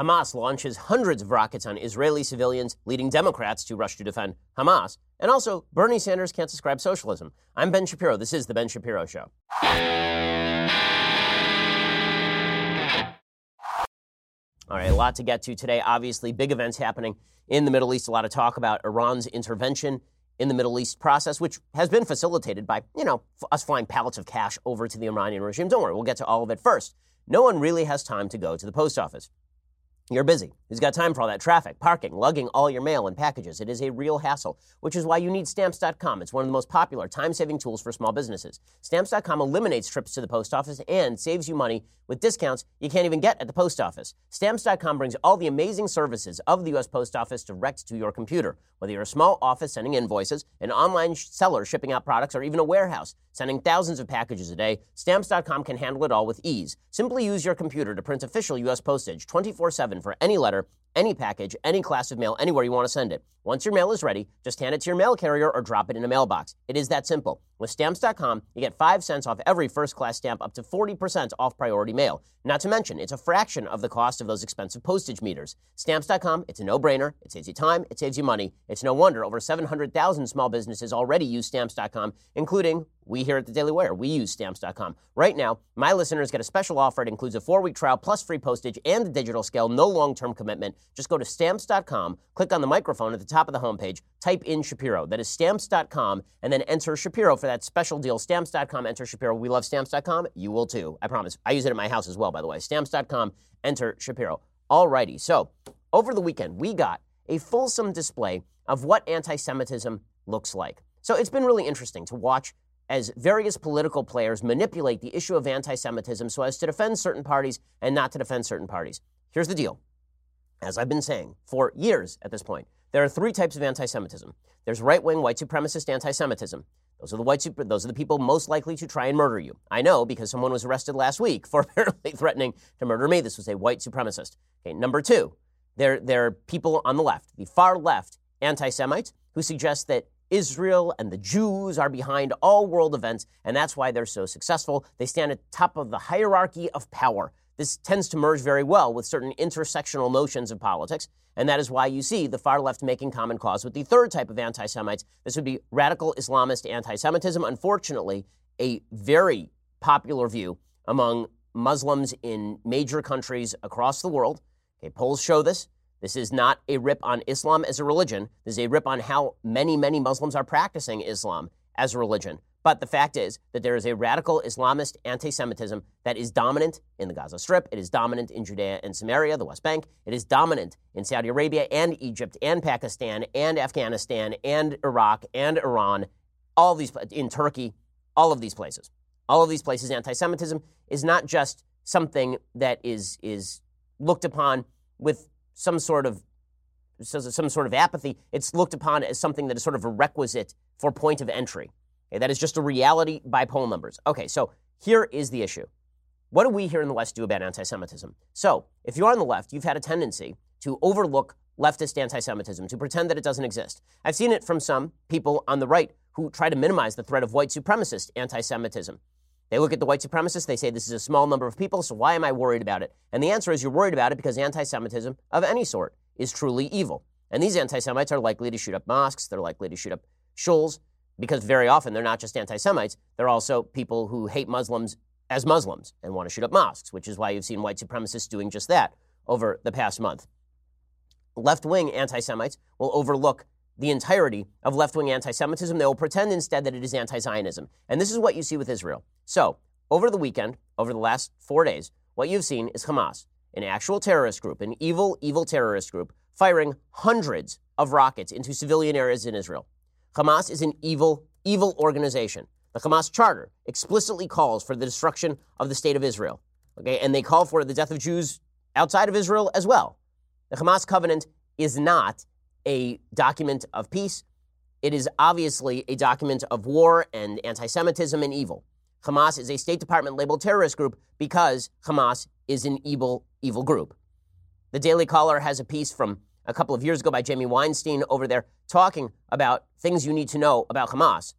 Hamas launches hundreds of rockets on Israeli civilians, leading Democrats to rush to defend Hamas. And also, Bernie Sanders can't describe socialism. I'm Ben Shapiro. This is The Ben Shapiro Show. All right, a lot to get to today. Obviously, big events happening in the Middle East. A lot of talk about Iran's intervention in the Middle East process, which has been facilitated by, you know, us flying pallets of cash over to the Iranian regime. Don't worry, we'll get to all of it first. No one really has time to go to the post office. You're busy. Who's got time for all that traffic, parking, lugging all your mail and packages? It is a real hassle, which is why you need stamps.com. It's one of the most popular time saving tools for small businesses. Stamps.com eliminates trips to the post office and saves you money with discounts you can't even get at the post office. Stamps.com brings all the amazing services of the U.S. Post Office direct to your computer. Whether you're a small office sending invoices, an online seller shipping out products, or even a warehouse sending thousands of packages a day, Stamps.com can handle it all with ease. Simply use your computer to print official U.S. postage 24 7 for any letter any package, any class of mail, anywhere you want to send it. Once your mail is ready, just hand it to your mail carrier or drop it in a mailbox. It is that simple. With stamps.com, you get 5 cents off every first class stamp up to 40% off priority mail. Not to mention, it's a fraction of the cost of those expensive postage meters. Stamps.com, it's a no-brainer. It saves you time, it saves you money. It's no wonder over 700,000 small businesses already use stamps.com, including we here at the Daily Wire. We use stamps.com. Right now, my listeners get a special offer. It includes a 4-week trial plus free postage and the digital scale, no long-term commitment. Just go to stamps.com, click on the microphone at the top of the homepage, type in Shapiro. That is stamps.com, and then enter Shapiro for that special deal. Stamps.com, enter Shapiro. We love stamps.com. You will too. I promise. I use it at my house as well, by the way. Stamps.com, enter Shapiro. Alrighty. So, over the weekend, we got a fulsome display of what anti Semitism looks like. So, it's been really interesting to watch as various political players manipulate the issue of anti Semitism so as to defend certain parties and not to defend certain parties. Here's the deal as I've been saying for years at this point, there are three types of anti Semitism. There's right wing, white supremacist anti Semitism. Those are the white super, those are the people most likely to try and murder you. I know because someone was arrested last week for apparently threatening to murder me. This was a white supremacist. Okay, number two, there, there are people on the left, the far left anti Semites, who suggest that Israel and the Jews are behind all world events, and that's why they're so successful. They stand at top of the hierarchy of power. This tends to merge very well with certain intersectional notions of politics, and that is why you see the far left making common cause with the third type of anti Semites. This would be radical Islamist anti Semitism. Unfortunately, a very popular view among Muslims in major countries across the world. Okay, polls show this. This is not a rip on Islam as a religion. This is a rip on how many, many Muslims are practicing Islam as a religion. But the fact is that there is a radical Islamist anti Semitism that is dominant in the Gaza Strip. It is dominant in Judea and Samaria, the West Bank. It is dominant in Saudi Arabia and Egypt and Pakistan and Afghanistan and Iraq and Iran, all these, in Turkey, all of these places. All of these places, anti Semitism is not just something that is, is looked upon with some sort of some sort of apathy. It's looked upon as something that is sort of a requisite for point of entry. Okay, that is just a reality by poll numbers. Okay, so here is the issue. What do we here in the West do about anti Semitism? So, if you're on the left, you've had a tendency to overlook leftist anti Semitism, to pretend that it doesn't exist. I've seen it from some people on the right who try to minimize the threat of white supremacist anti Semitism. They look at the white supremacists, they say this is a small number of people, so why am I worried about it? And the answer is you're worried about it because anti Semitism of any sort is truly evil. And these anti Semites are likely to shoot up mosques, they're likely to shoot up shuls, because very often they're not just anti Semites, they're also people who hate Muslims as Muslims and want to shoot up mosques, which is why you've seen white supremacists doing just that over the past month. Left wing anti Semites will overlook the entirety of left wing anti Semitism. They will pretend instead that it is anti Zionism. And this is what you see with Israel. So, over the weekend, over the last four days, what you've seen is Hamas, an actual terrorist group, an evil, evil terrorist group, firing hundreds of rockets into civilian areas in Israel. Hamas is an evil, evil organization. The Hamas charter explicitly calls for the destruction of the state of Israel. Okay, and they call for the death of Jews outside of Israel as well. The Hamas covenant is not a document of peace. It is obviously a document of war and anti Semitism and evil. Hamas is a State Department labeled terrorist group because Hamas is an evil, evil group. The Daily Caller has a piece from a couple of years ago by Jamie Weinstein over there talking about things you need to know about Hamas.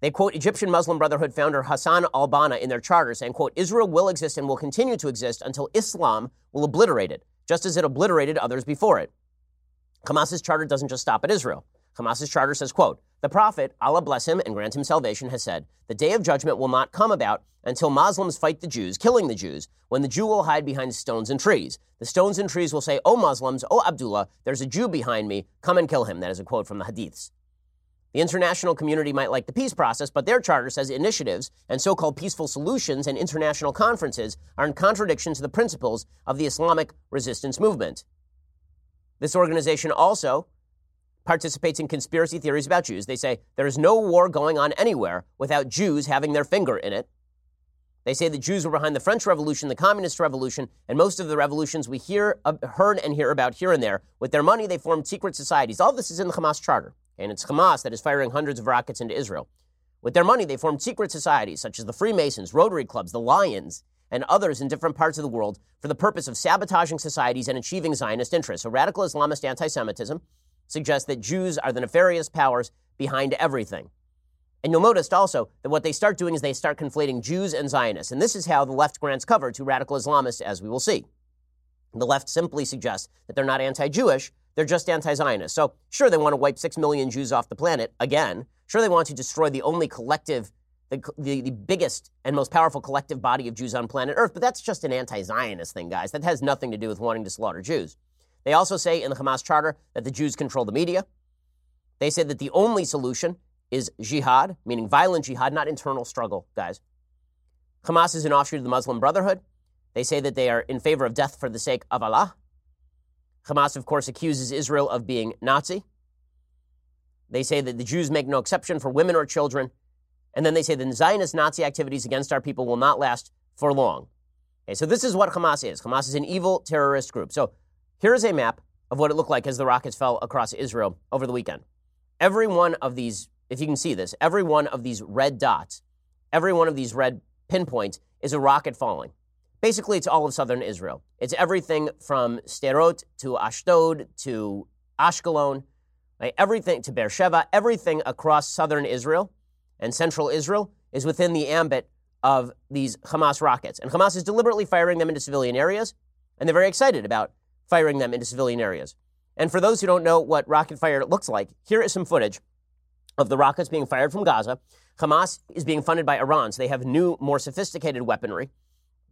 They quote Egyptian Muslim Brotherhood founder Hassan al-Banna in their charter saying, quote, Israel will exist and will continue to exist until Islam will obliterate it. just as it obliterated others before it. Hamas's charter doesn't just stop at Israel. Hamas's charter says, quote, the prophet, Allah bless him and grant him salvation, has said, the day of judgment will not come about until Muslims fight the Jews, killing the Jews, when the Jew will hide behind stones and trees. The stones and trees will say, O Muslims, O Abdullah, there's a Jew behind me, come and kill him. That is a quote from the Hadiths. The international community might like the peace process, but their charter says initiatives and so called peaceful solutions and international conferences are in contradiction to the principles of the Islamic resistance movement. This organization also participates in conspiracy theories about Jews. They say there is no war going on anywhere without Jews having their finger in it. They say the Jews were behind the French Revolution, the Communist Revolution, and most of the revolutions we hear, uh, heard and hear about here and there. With their money, they formed secret societies. All this is in the Hamas charter, and it's Hamas that is firing hundreds of rockets into Israel. With their money, they formed secret societies such as the Freemasons, Rotary Clubs, the Lions, and others in different parts of the world for the purpose of sabotaging societies and achieving Zionist interests. So radical Islamist anti Semitism suggests that Jews are the nefarious powers behind everything. And you'll notice also that what they start doing is they start conflating Jews and Zionists. And this is how the left grants cover to radical Islamists, as we will see. The left simply suggests that they're not anti Jewish, they're just anti Zionist. So, sure, they want to wipe six million Jews off the planet again. Sure, they want to destroy the only collective the, the, the, biggest and most powerful collective body of Jews on planet Earth, but that's just an anti Zionist thing, guys. That has nothing to do with wanting to slaughter Jews. They also say in the Hamas charter that the Jews control the media. They say that the only solution is jihad, meaning violent jihad, not internal struggle, guys. Hamas is an offshoot of the Muslim Brotherhood. They say that they are in favor of death for the sake of Allah. Hamas, of course, accuses Israel of being Nazi. They say that the Jews make no exception for women or children and then they say the Zionist Nazi activities against our people will not last for long. Okay, so this is what Hamas is. Hamas is an evil terrorist group. So here is a map of what it looked like as the rockets fell across Israel over the weekend. Every one of these, if you can see this, every one of these red dots, every one of these red pinpoints is a rocket falling. Basically, it's all of southern Israel. It's everything from Sderot to Ashdod to Ashkelon, right? everything to Beersheba, everything across southern Israel and central Israel is within the ambit of these Hamas rockets. And Hamas is deliberately firing them into civilian areas, and they're very excited about firing them into civilian areas. And for those who don't know what rocket fire looks like, here is some footage of the rockets being fired from Gaza. Hamas is being funded by Iran, so they have new, more sophisticated weaponry.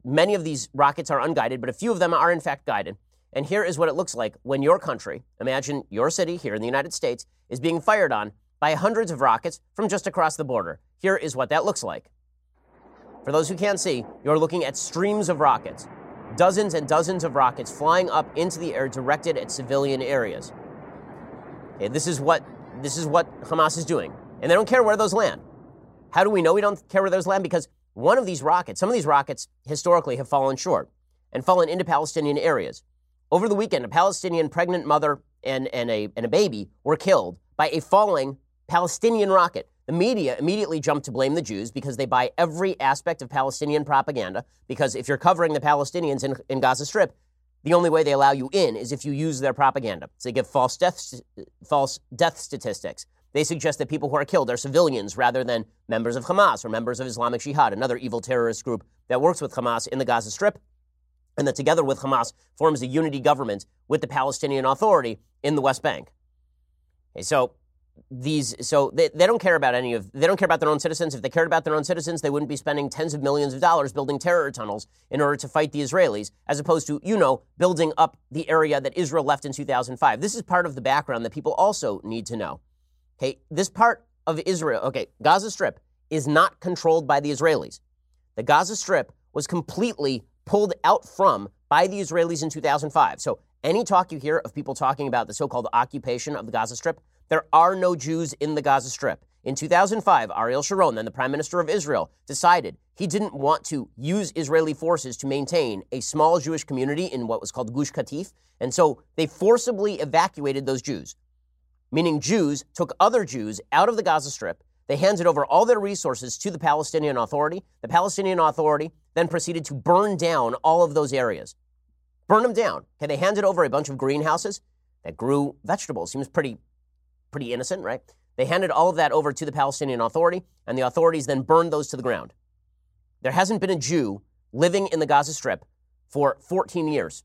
Many of these rockets are unguided, but a few of them are in fact guided. And here is what it looks like when your country, imagine your city here in the United States, is being fired on by hundreds of rockets from just across the border. Here is what that looks like. For those who can't see, you're looking at streams of rockets, dozens and dozens of rockets flying up into the air directed at civilian areas. Okay, this is what this is what Hamas is doing, and they don't care where those land. How do we know we don't care where those land? Because one of these rockets, some of these rockets historically have fallen short and fallen into Palestinian areas. Over the weekend, a Palestinian pregnant mother and, and, a, and a baby were killed by a falling Palestinian rocket. The media immediately jumped to blame the Jews because they buy every aspect of Palestinian propaganda. Because if you're covering the Palestinians in, in Gaza Strip, the only way they allow you in is if you use their propaganda. So they give false death, false death statistics. They suggest that people who are killed are civilians rather than members of Hamas or members of Islamic Jihad, another evil terrorist group that works with Hamas in the Gaza Strip, and that together with Hamas forms a unity government with the Palestinian Authority in the West Bank. Okay, so these so they, they don't care about any of they don't care about their own citizens. If they cared about their own citizens they wouldn't be spending tens of millions of dollars building terror tunnels in order to fight the israelis as opposed to you know building up the area that israel left in 2005 this is part of the background that people also need to know. Okay this part of israel okay gaza strip is not controlled by the israelis. The gaza strip was completely pulled out from by the israelis in 2005 so any talk you hear of people talking about the so-called occupation of the gaza strip there are no Jews in the Gaza Strip. In 2005, Ariel Sharon, then the Prime Minister of Israel, decided he didn't want to use Israeli forces to maintain a small Jewish community in what was called Gush Katif, and so they forcibly evacuated those Jews. Meaning Jews took other Jews out of the Gaza Strip. They handed over all their resources to the Palestinian Authority. The Palestinian Authority then proceeded to burn down all of those areas. Burn them down. Okay, they handed over a bunch of greenhouses that grew vegetables. Seems pretty pretty innocent, right? They handed all of that over to the Palestinian Authority, and the authorities then burned those to the ground. There hasn't been a Jew living in the Gaza Strip for 14 years.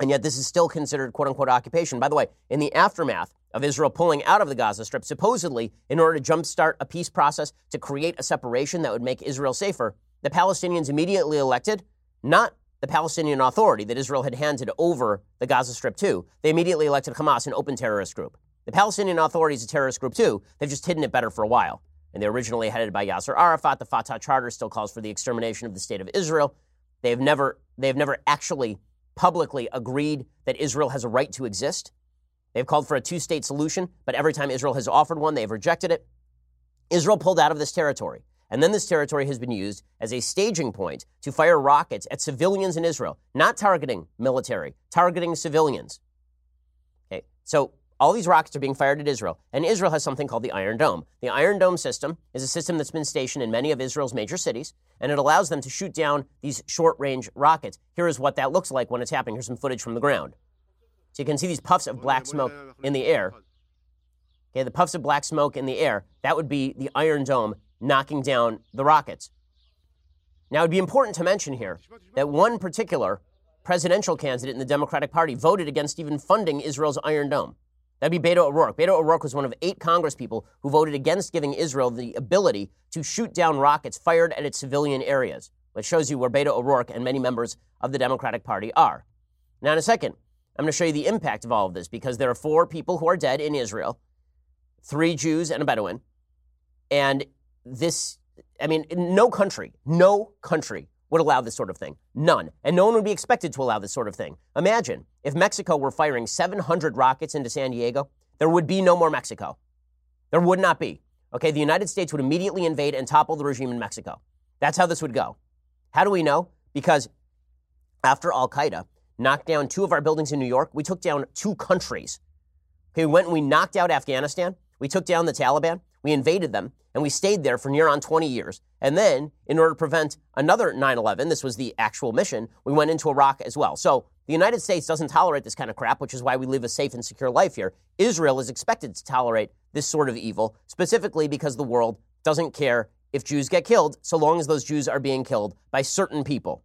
And yet, this is still considered quote unquote occupation. By the way, in the aftermath of Israel pulling out of the Gaza Strip, supposedly in order to jumpstart a peace process to create a separation that would make Israel safer, the Palestinians immediately elected not the Palestinian Authority that Israel had handed over the Gaza Strip to. They immediately elected Hamas, an open terrorist group. The Palestinian Authority is a terrorist group too. They've just hidden it better for a while. And they're originally headed by Yasser Arafat. The Fatah Charter still calls for the extermination of the state of Israel. They have never, they have never actually publicly agreed that Israel has a right to exist. They've called for a two state solution, but every time Israel has offered one, they've rejected it. Israel pulled out of this territory. And then this territory has been used as a staging point to fire rockets at civilians in Israel, not targeting military, targeting civilians. Okay, so all these rockets are being fired at Israel, and Israel has something called the Iron Dome. The Iron Dome system is a system that's been stationed in many of Israel's major cities, and it allows them to shoot down these short range rockets. Here is what that looks like when it's happening. Here's some footage from the ground. So you can see these puffs of black smoke in the air. Okay, the puffs of black smoke in the air, that would be the Iron Dome knocking down the rockets. Now, it'd be important to mention here that one particular presidential candidate in the Democratic Party voted against even funding Israel's Iron Dome. That'd be Beto O'Rourke. Beto O'Rourke was one of eight congresspeople who voted against giving Israel the ability to shoot down rockets fired at its civilian areas, which shows you where Beto O'Rourke and many members of the Democratic Party are. Now, in a second, I'm going to show you the impact of all of this because there are four people who are dead in Israel, three Jews and a Bedouin. And this, I mean, no country, no country would allow this sort of thing. None. And no one would be expected to allow this sort of thing. Imagine if Mexico were firing 700 rockets into San Diego, there would be no more Mexico. There would not be. Okay, the United States would immediately invade and topple the regime in Mexico. That's how this would go. How do we know? Because after Al Qaeda knocked down two of our buildings in New York, we took down two countries. Okay, we went and we knocked out Afghanistan. We took down the Taliban. We invaded them and we stayed there for near on 20 years. And then, in order to prevent another 9 11, this was the actual mission, we went into Iraq as well. So, the United States doesn't tolerate this kind of crap, which is why we live a safe and secure life here. Israel is expected to tolerate this sort of evil, specifically because the world doesn't care if Jews get killed, so long as those Jews are being killed by certain people.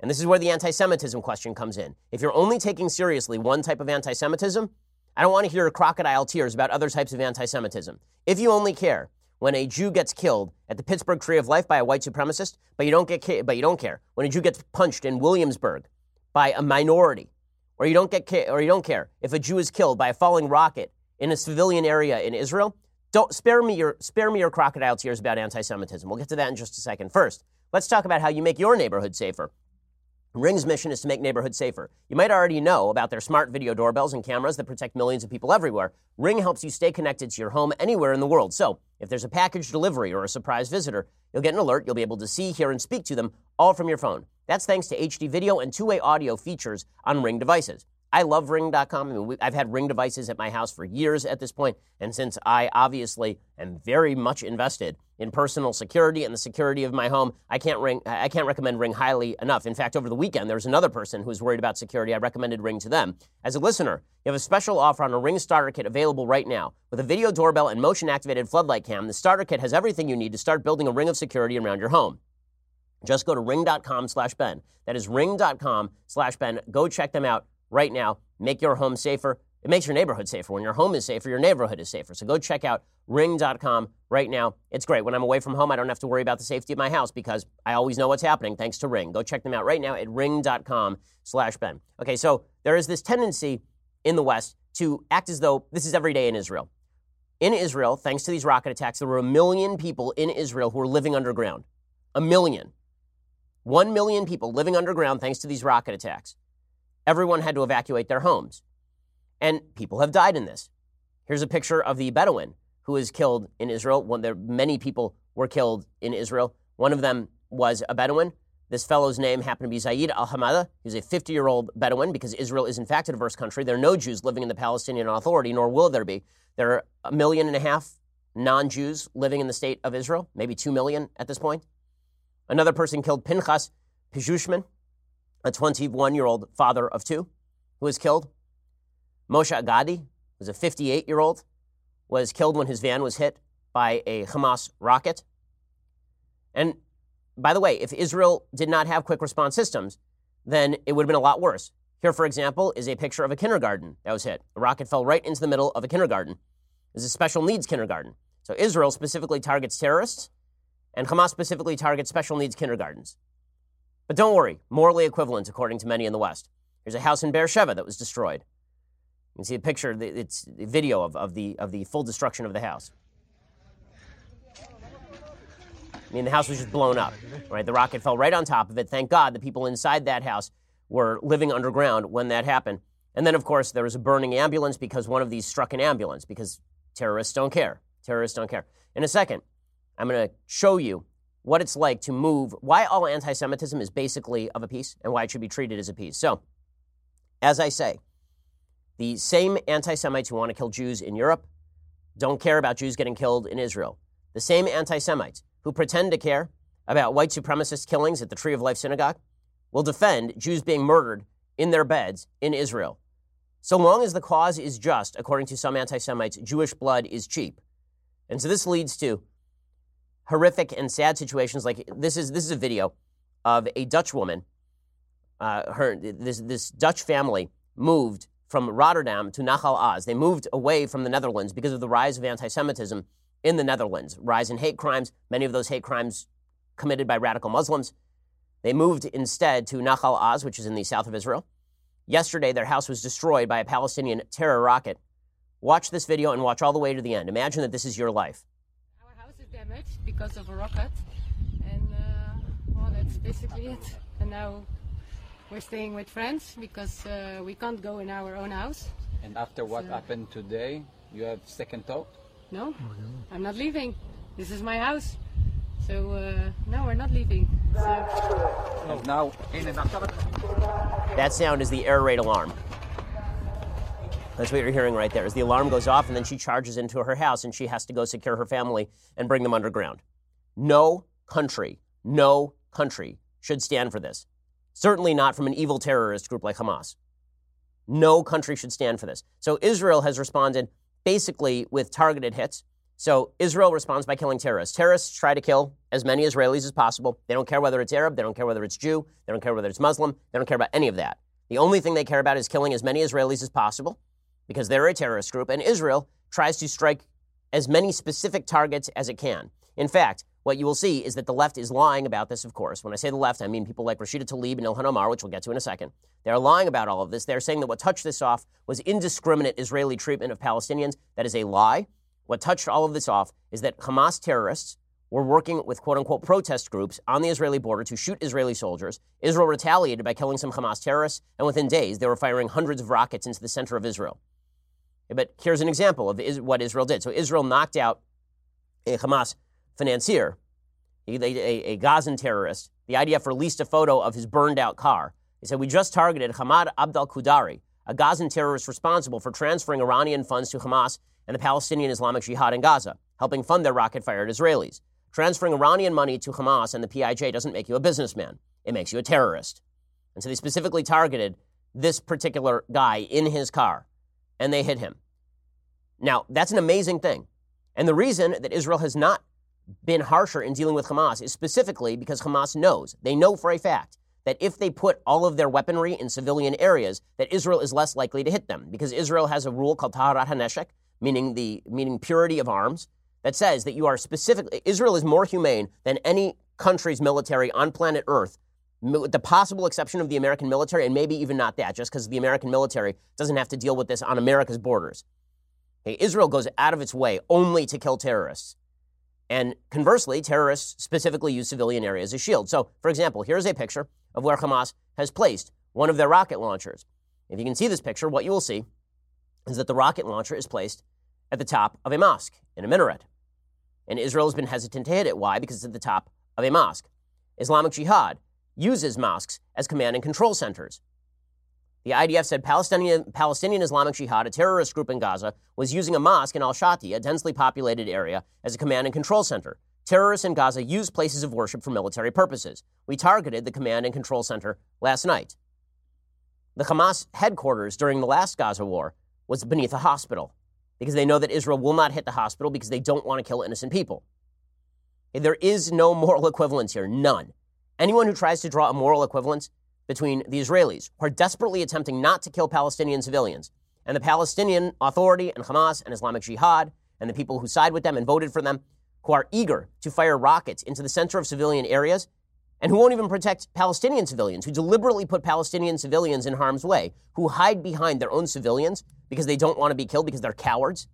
And this is where the anti Semitism question comes in. If you're only taking seriously one type of anti Semitism, I don't want to hear crocodile tears about other types of anti Semitism. If you only care when a Jew gets killed at the Pittsburgh Tree of Life by a white supremacist, but you don't get but you don't care when a Jew gets punched in Williamsburg by a minority, or you don't get or you don't care if a Jew is killed by a falling rocket in a civilian area in Israel. Don't spare me your spare me your crocodile tears about anti-Semitism. We'll get to that in just a second. First, let's talk about how you make your neighborhood safer. Ring's mission is to make neighborhoods safer. You might already know about their smart video doorbells and cameras that protect millions of people everywhere. Ring helps you stay connected to your home anywhere in the world. So, if there's a package delivery or a surprise visitor, you'll get an alert. You'll be able to see, hear, and speak to them all from your phone. That's thanks to HD video and two way audio features on Ring devices. I love Ring.com. I mean, we, I've had Ring devices at my house for years at this point, and since I obviously am very much invested in personal security and the security of my home, I can't ring. I can't recommend Ring highly enough. In fact, over the weekend, there was another person who was worried about security. I recommended Ring to them. As a listener, you have a special offer on a Ring starter kit available right now. With a video doorbell and motion-activated floodlight cam, the starter kit has everything you need to start building a ring of security around your home. Just go to ring.com slash Ben. That is ring.com slash Ben. Go check them out right now. Make your home safer. It makes your neighborhood safer. When your home is safer, your neighborhood is safer. So go check out ring.com right now. It's great. When I'm away from home, I don't have to worry about the safety of my house because I always know what's happening thanks to Ring. Go check them out right now at ring.com slash Ben. Okay, so there is this tendency in the West to act as though this is every day in Israel. In Israel, thanks to these rocket attacks, there were a million people in Israel who were living underground. A million. One million people living underground thanks to these rocket attacks everyone had to evacuate their homes. And people have died in this. Here's a picture of the Bedouin who was killed in Israel. One, there, many people were killed in Israel. One of them was a Bedouin. This fellow's name happened to be Zaid al Hamada. He's a 50 year old Bedouin because Israel is, in fact, a diverse country. There are no Jews living in the Palestinian Authority, nor will there be. There are a million and a half non Jews living in the state of Israel, maybe two million at this point. Another person killed Pinchas Pijushman a 21 year old father of two who was killed. Moshe Agadi was a 58 year old, was killed when his van was hit by a Hamas rocket. And by the way, if Israel did not have quick response systems, then it would have been a lot worse. Here, for example, is a picture of a kindergarten that was hit. A rocket fell right into the middle of a kindergarten. This is a special needs kindergarten. So Israel specifically targets terrorists, and Hamas specifically targets special needs kindergartens. But don't worry, morally equivalent, according to many in the West. There's a house in Beersheba that was destroyed. You can see a picture, it's a video of, of, the, of the full destruction of the house. I mean, the house was just blown up, right? The rocket fell right on top of it. Thank God the people inside that house were living underground when that happened. And then, of course, there was a burning ambulance because one of these struck an ambulance because terrorists don't care. Terrorists don't care. In a second, I'm going to show you what it's like to move, why all anti Semitism is basically of a piece and why it should be treated as a piece. So, as I say, the same anti Semites who want to kill Jews in Europe don't care about Jews getting killed in Israel. The same anti Semites who pretend to care about white supremacist killings at the Tree of Life Synagogue will defend Jews being murdered in their beds in Israel. So long as the cause is just, according to some anti Semites, Jewish blood is cheap. And so this leads to horrific and sad situations like this is, this is a video of a Dutch woman. Uh, her, this, this Dutch family moved from Rotterdam to Nahal Oz. They moved away from the Netherlands because of the rise of anti Semitism in the Netherlands, rise in hate crimes, many of those hate crimes committed by radical Muslims. They moved instead to Nahal Oz, which is in the south of Israel. Yesterday, their house was destroyed by a Palestinian terror rocket. Watch this video and watch all the way to the end. Imagine that this is your life. Our house is damaged because of a rocket, and uh, well, that's basically it. And now we're staying with friends because uh, we can't go in our own house. And after what so, happened today, you have second thought? No, I'm not leaving. This is my house. So, uh, no, we're not leaving. So. Now, that sound is the air raid alarm. That's what you're hearing right there. As the alarm goes off, and then she charges into her house, and she has to go secure her family and bring them underground. No country, no country should stand for this. Certainly not from an evil terrorist group like Hamas. No country should stand for this. So Israel has responded basically with targeted hits. So Israel responds by killing terrorists. Terrorists try to kill as many Israelis as possible. They don't care whether it's Arab, they don't care whether it's Jew, they don't care whether it's Muslim, they don't care about any of that. The only thing they care about is killing as many Israelis as possible because they're a terrorist group, and Israel tries to strike as many specific targets as it can. In fact, what you will see is that the left is lying about this, of course. When I say the left, I mean people like Rashida Tlaib and Ilhan Omar, which we'll get to in a second. They're lying about all of this. They're saying that what touched this off was indiscriminate Israeli treatment of Palestinians. That is a lie. What touched all of this off is that Hamas terrorists were working with quote unquote protest groups on the Israeli border to shoot Israeli soldiers. Israel retaliated by killing some Hamas terrorists, and within days, they were firing hundreds of rockets into the center of Israel. But here's an example of what Israel did. So Israel knocked out a Hamas financier, a, a, a Gazan terrorist. The IDF released a photo of his burned out car. He said, We just targeted Hamad Abdel Kudari, a Gazan terrorist responsible for transferring Iranian funds to Hamas and the Palestinian Islamic Jihad in Gaza, helping fund their rocket fired Israelis. Transferring Iranian money to Hamas and the PIJ doesn't make you a businessman, it makes you a terrorist. And so they specifically targeted this particular guy in his car, and they hit him. Now, that's an amazing thing. And the reason that Israel has not been harsher in dealing with Hamas is specifically because Hamas knows, they know for a fact, that if they put all of their weaponry in civilian areas, that Israel is less likely to hit them. Because Israel has a rule called Taharat HaNeshek, meaning the meaning purity of arms, that says that you are specifically Israel is more humane than any country's military on planet Earth, with the possible exception of the American military, and maybe even not that, just because the American military doesn't have to deal with this on America's borders. Okay, Israel goes out of its way only to kill terrorists. And conversely, terrorists specifically use civilian areas as shields. So, for example, here's a picture of where Hamas has placed one of their rocket launchers. If you can see this picture, what you will see is that the rocket launcher is placed at the top of a mosque in a minaret. And Israel has been hesitant to hit it. Why? Because it's at the top of a mosque. Islamic Jihad uses mosques as command and control centers. The IDF said Palestinian, Palestinian Islamic Jihad, a terrorist group in Gaza, was using a mosque in Al Shati, a densely populated area, as a command and control center. Terrorists in Gaza use places of worship for military purposes. We targeted the command and control center last night. The Hamas headquarters during the last Gaza war was beneath a hospital because they know that Israel will not hit the hospital because they don't want to kill innocent people. There is no moral equivalence here, none. Anyone who tries to draw a moral equivalence between the Israelis, who are desperately attempting not to kill Palestinian civilians, and the Palestinian Authority and Hamas and Islamic Jihad and the people who side with them and voted for them, who are eager to fire rockets into the center of civilian areas and who won't even protect Palestinian civilians, who deliberately put Palestinian civilians in harm's way, who hide behind their own civilians because they don't want to be killed because they're cowards.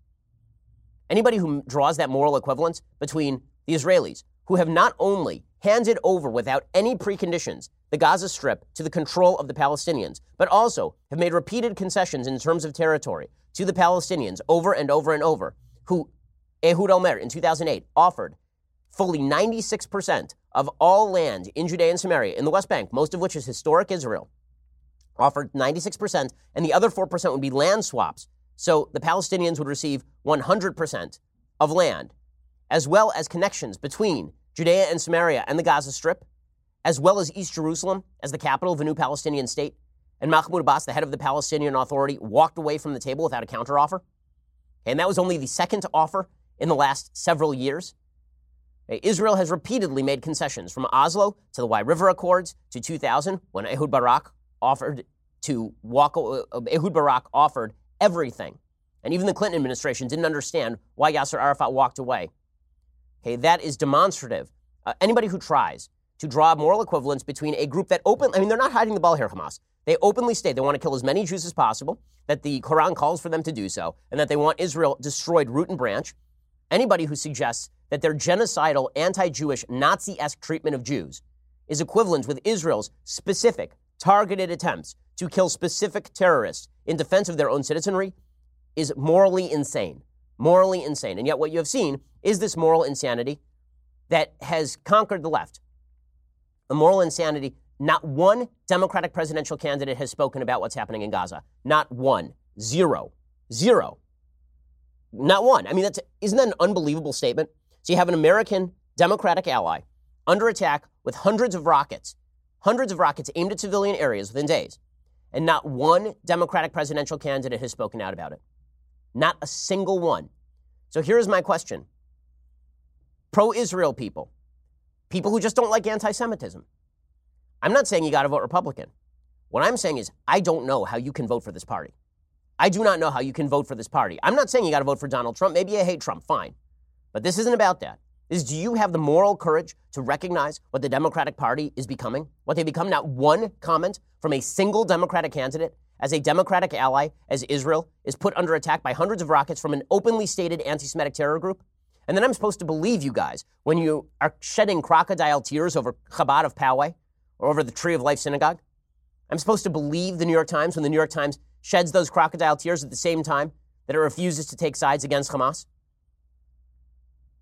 Anybody who draws that moral equivalence between the Israelis, who have not only handed over without any preconditions the Gaza Strip to the control of the Palestinians, but also have made repeated concessions in terms of territory to the Palestinians over and over and over, who Ehud Olmert in 2008 offered fully 96% of all land in Judea and Samaria in the West Bank, most of which is historic Israel, offered 96%, and the other 4% would be land swaps. So the Palestinians would receive 100% of land, as well as connections between Judea and Samaria and the Gaza Strip, as well as East Jerusalem as the capital of a new Palestinian state. And Mahmoud Abbas, the head of the Palestinian Authority, walked away from the table without a counteroffer. And that was only the second offer in the last several years. Israel has repeatedly made concessions from Oslo to the Wye River Accords to 2000 when Ehud Barak offered to walk, uh, Ehud Barak offered everything. And even the Clinton administration didn't understand why Yasser Arafat walked away. Okay, that is demonstrative. Uh, anybody who tries to draw moral equivalence between a group that open, I mean, they're not hiding the ball here, Hamas. They openly state they want to kill as many Jews as possible, that the Quran calls for them to do so, and that they want Israel destroyed root and branch. Anybody who suggests that their genocidal, anti Jewish, Nazi esque treatment of Jews is equivalent with Israel's specific, targeted attempts to kill specific terrorists in defense of their own citizenry is morally insane. Morally insane. And yet, what you have seen is this moral insanity that has conquered the left. A moral insanity. Not one Democratic presidential candidate has spoken about what's happening in Gaza. Not one. Zero. Zero. Not one. I mean, that's, isn't that an unbelievable statement? So you have an American Democratic ally under attack with hundreds of rockets, hundreds of rockets aimed at civilian areas within days. And not one Democratic presidential candidate has spoken out about it. Not a single one. So here's my question pro Israel people, people who just don't like anti Semitism. I'm not saying you got to vote Republican. What I'm saying is, I don't know how you can vote for this party. I do not know how you can vote for this party. I'm not saying you got to vote for Donald Trump. Maybe you hate Trump. Fine. But this isn't about that. Is do you have the moral courage to recognize what the Democratic Party is becoming? What they become? Not one comment from a single Democratic candidate as a Democratic ally, as Israel is put under attack by hundreds of rockets from an openly stated anti Semitic terror group? And then I'm supposed to believe you guys when you are shedding crocodile tears over Chabad of Poway or over the Tree of Life Synagogue? I'm supposed to believe the New York Times when the New York Times sheds those crocodile tears at the same time that it refuses to take sides against Hamas?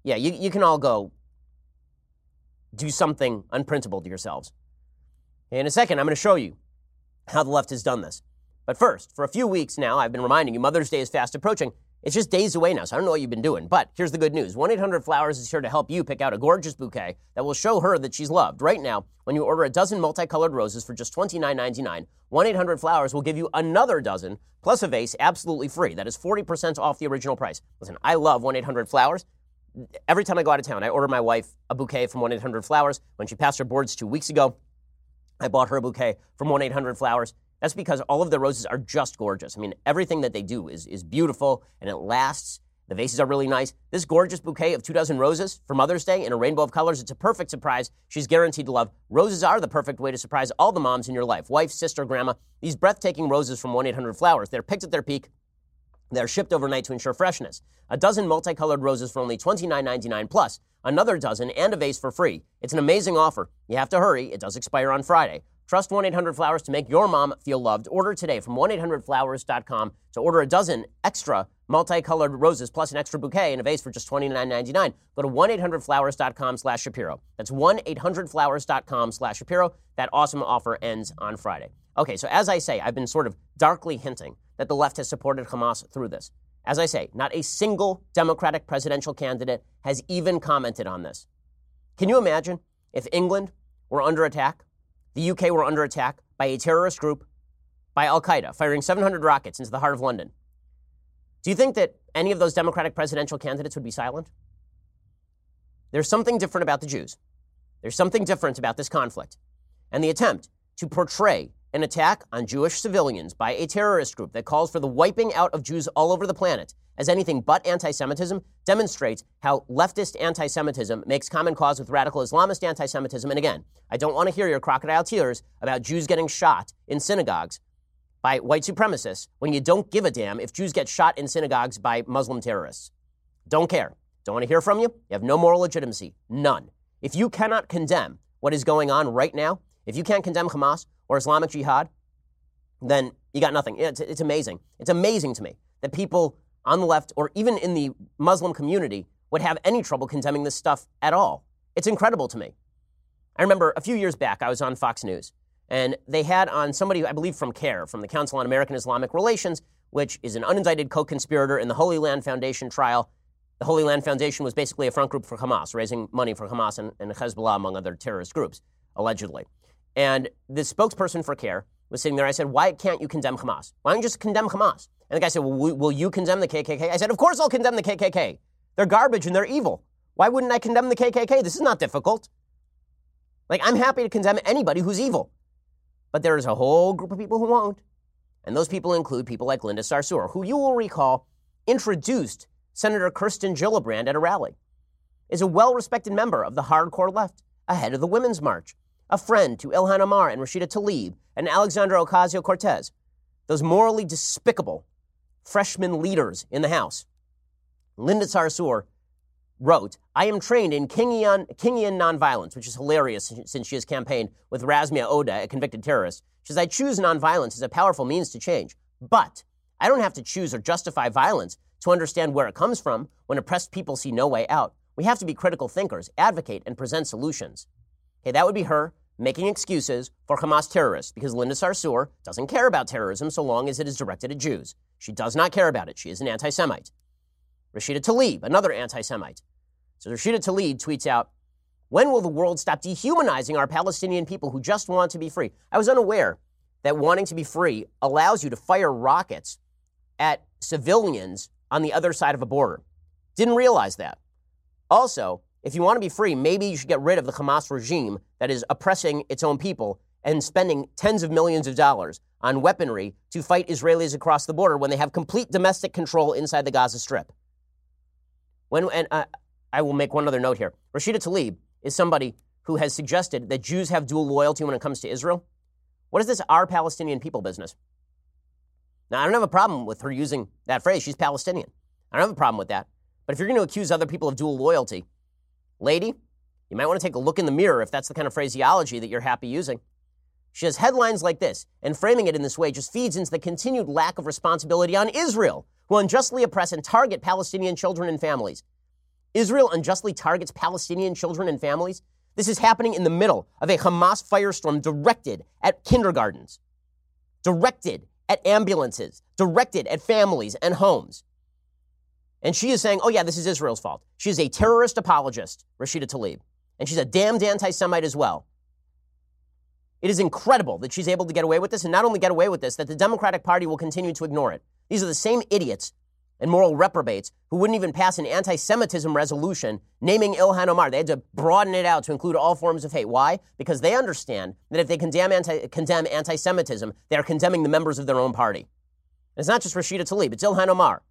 Yeah, you, you can all go do something unprintable to yourselves. In a second, I'm going to show you how the left has done this. But first, for a few weeks now, I've been reminding you Mother's Day is fast approaching. It's just days away now, so I don't know what you've been doing. But here's the good news 1 800 Flowers is here to help you pick out a gorgeous bouquet that will show her that she's loved. Right now, when you order a dozen multicolored roses for just $29.99, 1 800 Flowers will give you another dozen plus a vase absolutely free. That is 40% off the original price. Listen, I love 1 800 Flowers. Every time I go out of town, I order my wife a bouquet from 1 800 Flowers. When she passed her boards two weeks ago, I bought her a bouquet from 1 800 Flowers. That's because all of the roses are just gorgeous. I mean, everything that they do is, is beautiful and it lasts. The vases are really nice. This gorgeous bouquet of two dozen roses for Mother's Day in a rainbow of colors, it's a perfect surprise. She's guaranteed to love. Roses are the perfect way to surprise all the moms in your life wife, sister, grandma. These breathtaking roses from 1 800 Flowers. They're picked at their peak. They're shipped overnight to ensure freshness. A dozen multicolored roses for only $29.99 plus another dozen and a vase for free. It's an amazing offer. You have to hurry. It does expire on Friday. Trust 1 800 Flowers to make your mom feel loved. Order today from 1 800flowers.com to order a dozen extra multicolored roses plus an extra bouquet in a vase for just $29.99. Go to 1 800flowers.com slash Shapiro. That's 1 800flowers.com slash Shapiro. That awesome offer ends on Friday. Okay, so as I say, I've been sort of darkly hinting that the left has supported Hamas through this. As I say, not a single Democratic presidential candidate has even commented on this. Can you imagine if England were under attack? The UK were under attack by a terrorist group, by Al Qaeda, firing 700 rockets into the heart of London. Do you think that any of those Democratic presidential candidates would be silent? There's something different about the Jews. There's something different about this conflict. And the attempt to portray an attack on Jewish civilians by a terrorist group that calls for the wiping out of Jews all over the planet as anything but anti Semitism demonstrates how leftist anti Semitism makes common cause with radical Islamist anti Semitism. And again, I don't want to hear your crocodile tears about Jews getting shot in synagogues by white supremacists when you don't give a damn if Jews get shot in synagogues by Muslim terrorists. Don't care. Don't want to hear from you. You have no moral legitimacy. None. If you cannot condemn what is going on right now, if you can't condemn Hamas or Islamic Jihad, then you got nothing. It's, it's amazing. It's amazing to me that people on the left or even in the Muslim community would have any trouble condemning this stuff at all. It's incredible to me. I remember a few years back, I was on Fox News, and they had on somebody, I believe from CAIR, from the Council on American Islamic Relations, which is an unindicted co conspirator in the Holy Land Foundation trial. The Holy Land Foundation was basically a front group for Hamas, raising money for Hamas and, and Hezbollah, among other terrorist groups, allegedly. And the spokesperson for CAIR was sitting there. I said, Why can't you condemn Hamas? Why don't you just condemn Hamas? And the guy said, well, Will you condemn the KKK? I said, Of course I'll condemn the KKK. They're garbage and they're evil. Why wouldn't I condemn the KKK? This is not difficult. Like, I'm happy to condemn anybody who's evil. But there is a whole group of people who won't. And those people include people like Linda Sarsour, who you will recall introduced Senator Kirsten Gillibrand at a rally, is a well respected member of the hardcore left, ahead of the Women's March, a friend to Ilhan Omar and Rashida Tlaib and Alexandra Ocasio Cortez, those morally despicable freshman leaders in the House. Linda Sarsour wrote, I am trained in Kingian, Kingian nonviolence, which is hilarious since she has campaigned with Rasmea Odeh, a convicted terrorist. She says, I choose nonviolence as a powerful means to change. But I don't have to choose or justify violence to understand where it comes from when oppressed people see no way out. We have to be critical thinkers, advocate, and present solutions. Okay, that would be her making excuses for Hamas terrorists because Linda Sarsour doesn't care about terrorism so long as it is directed at Jews. She does not care about it. She is an anti Semite. Rashida Tlaib, another anti Semite. So Rashida Tlaib tweets out, When will the world stop dehumanizing our Palestinian people who just want to be free? I was unaware that wanting to be free allows you to fire rockets at civilians on the other side of a border. Didn't realize that. Also, if you want to be free, maybe you should get rid of the Hamas regime that is oppressing its own people and spending tens of millions of dollars on weaponry to fight Israelis across the border when they have complete domestic control inside the Gaza Strip. When, and uh, I will make one other note here. Rashida Tlaib is somebody who has suggested that Jews have dual loyalty when it comes to Israel. What is this our Palestinian people business? Now, I don't have a problem with her using that phrase. She's Palestinian. I don't have a problem with that. But if you're going to accuse other people of dual loyalty, lady, you might want to take a look in the mirror if that's the kind of phraseology that you're happy using. She has headlines like this, and framing it in this way just feeds into the continued lack of responsibility on Israel, who unjustly oppress and target Palestinian children and families. Israel unjustly targets Palestinian children and families. This is happening in the middle of a Hamas firestorm directed at kindergartens, directed at ambulances, directed at families and homes. And she is saying, oh, yeah, this is Israel's fault. She is a terrorist apologist, Rashida Tlaib. And she's a damned anti Semite as well. It is incredible that she's able to get away with this, and not only get away with this, that the Democratic Party will continue to ignore it. These are the same idiots and moral reprobates who wouldn't even pass an anti Semitism resolution naming Ilhan Omar. They had to broaden it out to include all forms of hate. Why? Because they understand that if they condemn anti Semitism, they are condemning the members of their own party. And it's not just Rashida Tlaib, it's Ilhan Omar,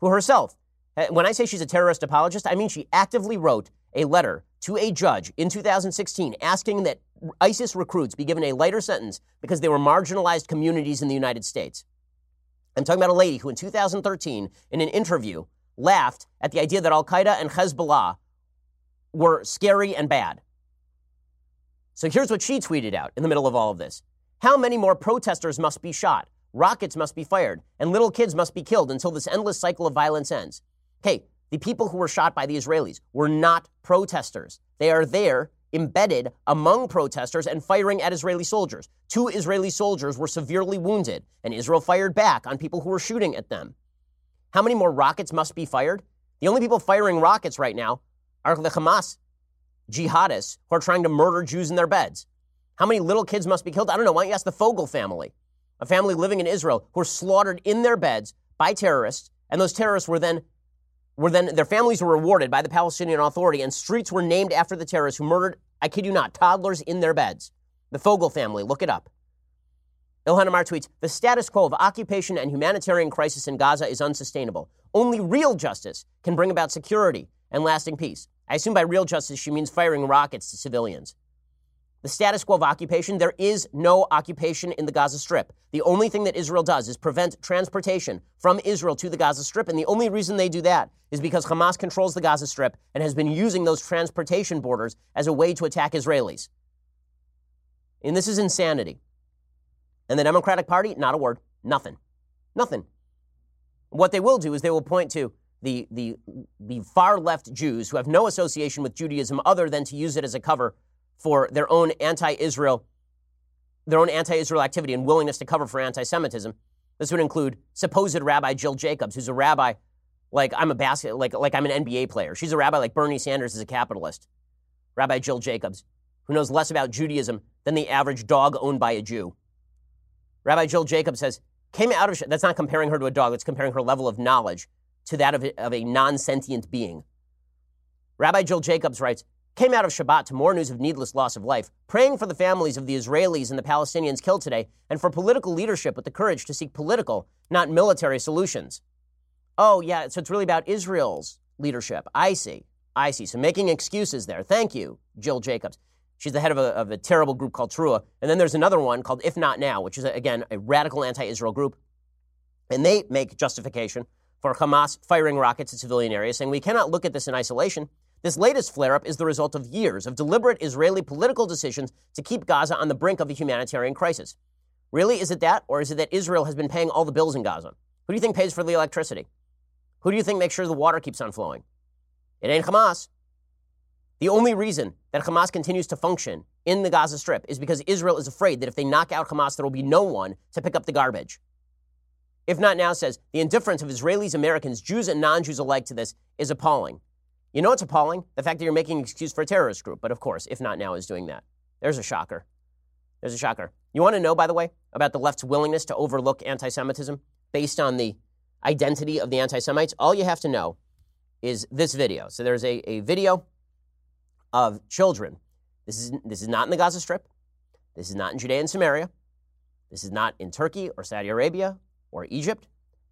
who herself, Uh, when I say she's a terrorist apologist, I mean she actively wrote a letter to a judge in 2016 asking that ISIS recruits be given a lighter sentence because they were marginalized communities in the United States. I'm talking about a lady who in 2013, in an interview, laughed at the idea that Al Qaeda and Hezbollah were scary and bad. So here's what she tweeted out in the middle of all of this How many more protesters must be shot? Rockets must be fired, and little kids must be killed until this endless cycle of violence ends. Okay, the people who were shot by the Israelis were not protesters. They are there embedded among protesters and firing at Israeli soldiers. Two Israeli soldiers were severely wounded, and Israel fired back on people who were shooting at them. How many more rockets must be fired? The only people firing rockets right now are the Hamas jihadists who are trying to murder Jews in their beds. How many little kids must be killed? I don't know. Why don't you ask the Fogel family, a family living in Israel who were slaughtered in their beds by terrorists, and those terrorists were then were then their families were rewarded by the Palestinian Authority, and streets were named after the terrorists who murdered, I kid you not, toddlers in their beds. The Fogel family, look it up. Ilhan Omar tweets The status quo of occupation and humanitarian crisis in Gaza is unsustainable. Only real justice can bring about security and lasting peace. I assume by real justice she means firing rockets to civilians. The status quo of occupation, there is no occupation in the Gaza Strip. The only thing that Israel does is prevent transportation from Israel to the Gaza Strip. And the only reason they do that is because Hamas controls the Gaza Strip and has been using those transportation borders as a way to attack Israelis. And this is insanity. And the Democratic Party, not a word, nothing. Nothing. What they will do is they will point to the, the, the far left Jews who have no association with Judaism other than to use it as a cover for their own anti-Israel, their own anti-Israel activity and willingness to cover for anti-Semitism. This would include supposed Rabbi Jill Jacobs, who's a rabbi like I'm a basket, like like I'm an NBA player. She's a rabbi like Bernie Sanders is a capitalist. Rabbi Jill Jacobs, who knows less about Judaism than the average dog owned by a Jew. Rabbi Jill Jacobs says came out of that's not comparing her to a dog. That's comparing her level of knowledge to that of a, of a non-sentient being. Rabbi Jill Jacobs writes, came out of Shabbat to more news of needless loss of life, praying for the families of the Israelis and the Palestinians killed today, and for political leadership with the courage to seek political, not military solutions. Oh, yeah, so it's really about Israel's leadership. I see. I see. So making excuses there. Thank you, Jill Jacobs. She's the head of a, of a terrible group called T'ruah. And then there's another one called If Not Now, which is, again, a radical anti Israel group. And they make justification for Hamas firing rockets at civilian areas, saying we cannot look at this in isolation. This latest flare up is the result of years of deliberate Israeli political decisions to keep Gaza on the brink of a humanitarian crisis. Really, is it that? Or is it that Israel has been paying all the bills in Gaza? Who do you think pays for the electricity? Who do you think makes sure the water keeps on flowing? It ain't Hamas. The only reason that Hamas continues to function in the Gaza Strip is because Israel is afraid that if they knock out Hamas, there will be no one to pick up the garbage. If Not Now says the indifference of Israelis, Americans, Jews, and non Jews alike to this is appalling. You know what's appalling? The fact that you're making an excuse for a terrorist group. But of course, if not now, is doing that. There's a shocker. There's a shocker. You want to know, by the way, about the left's willingness to overlook anti Semitism based on the identity of the anti Semites? All you have to know is this video. So there's a, a video of children. This is, this is not in the Gaza Strip. This is not in Judea and Samaria. This is not in Turkey or Saudi Arabia or Egypt.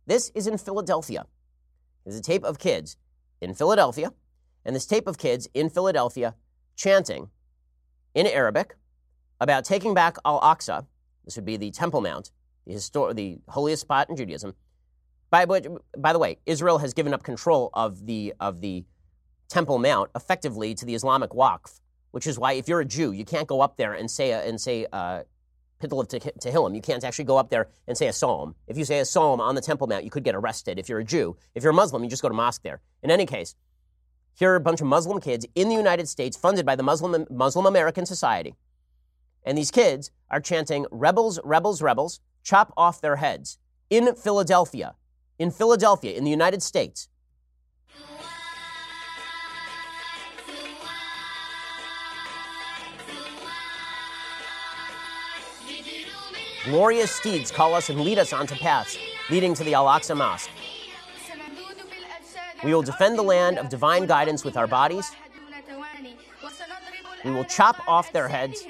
This is in Philadelphia. There's a tape of kids in Philadelphia and this tape of kids in Philadelphia chanting in Arabic about taking back Al Aqsa. This would be the Temple Mount, the, histor- the holiest spot in Judaism. By, by the way, Israel has given up control of the, of the Temple Mount effectively to the Islamic Waqf, which is why if you're a Jew, you can't go up there and say, a, and say uh, Pittel of Tehillim. You can't actually go up there and say a psalm. If you say a psalm on the Temple Mount, you could get arrested. If you're a Jew, if you're a Muslim, you just go to mosque there. In any case, here are a bunch of Muslim kids in the United States funded by the Muslim, Muslim American Society. And these kids are chanting, Rebels, rebels, rebels, chop off their heads in Philadelphia, in Philadelphia, in the United States. Glorious steeds call us and lead us onto paths leading to the Al Aqsa Mosque. We will defend the land of divine guidance with our bodies. We will chop off their heads.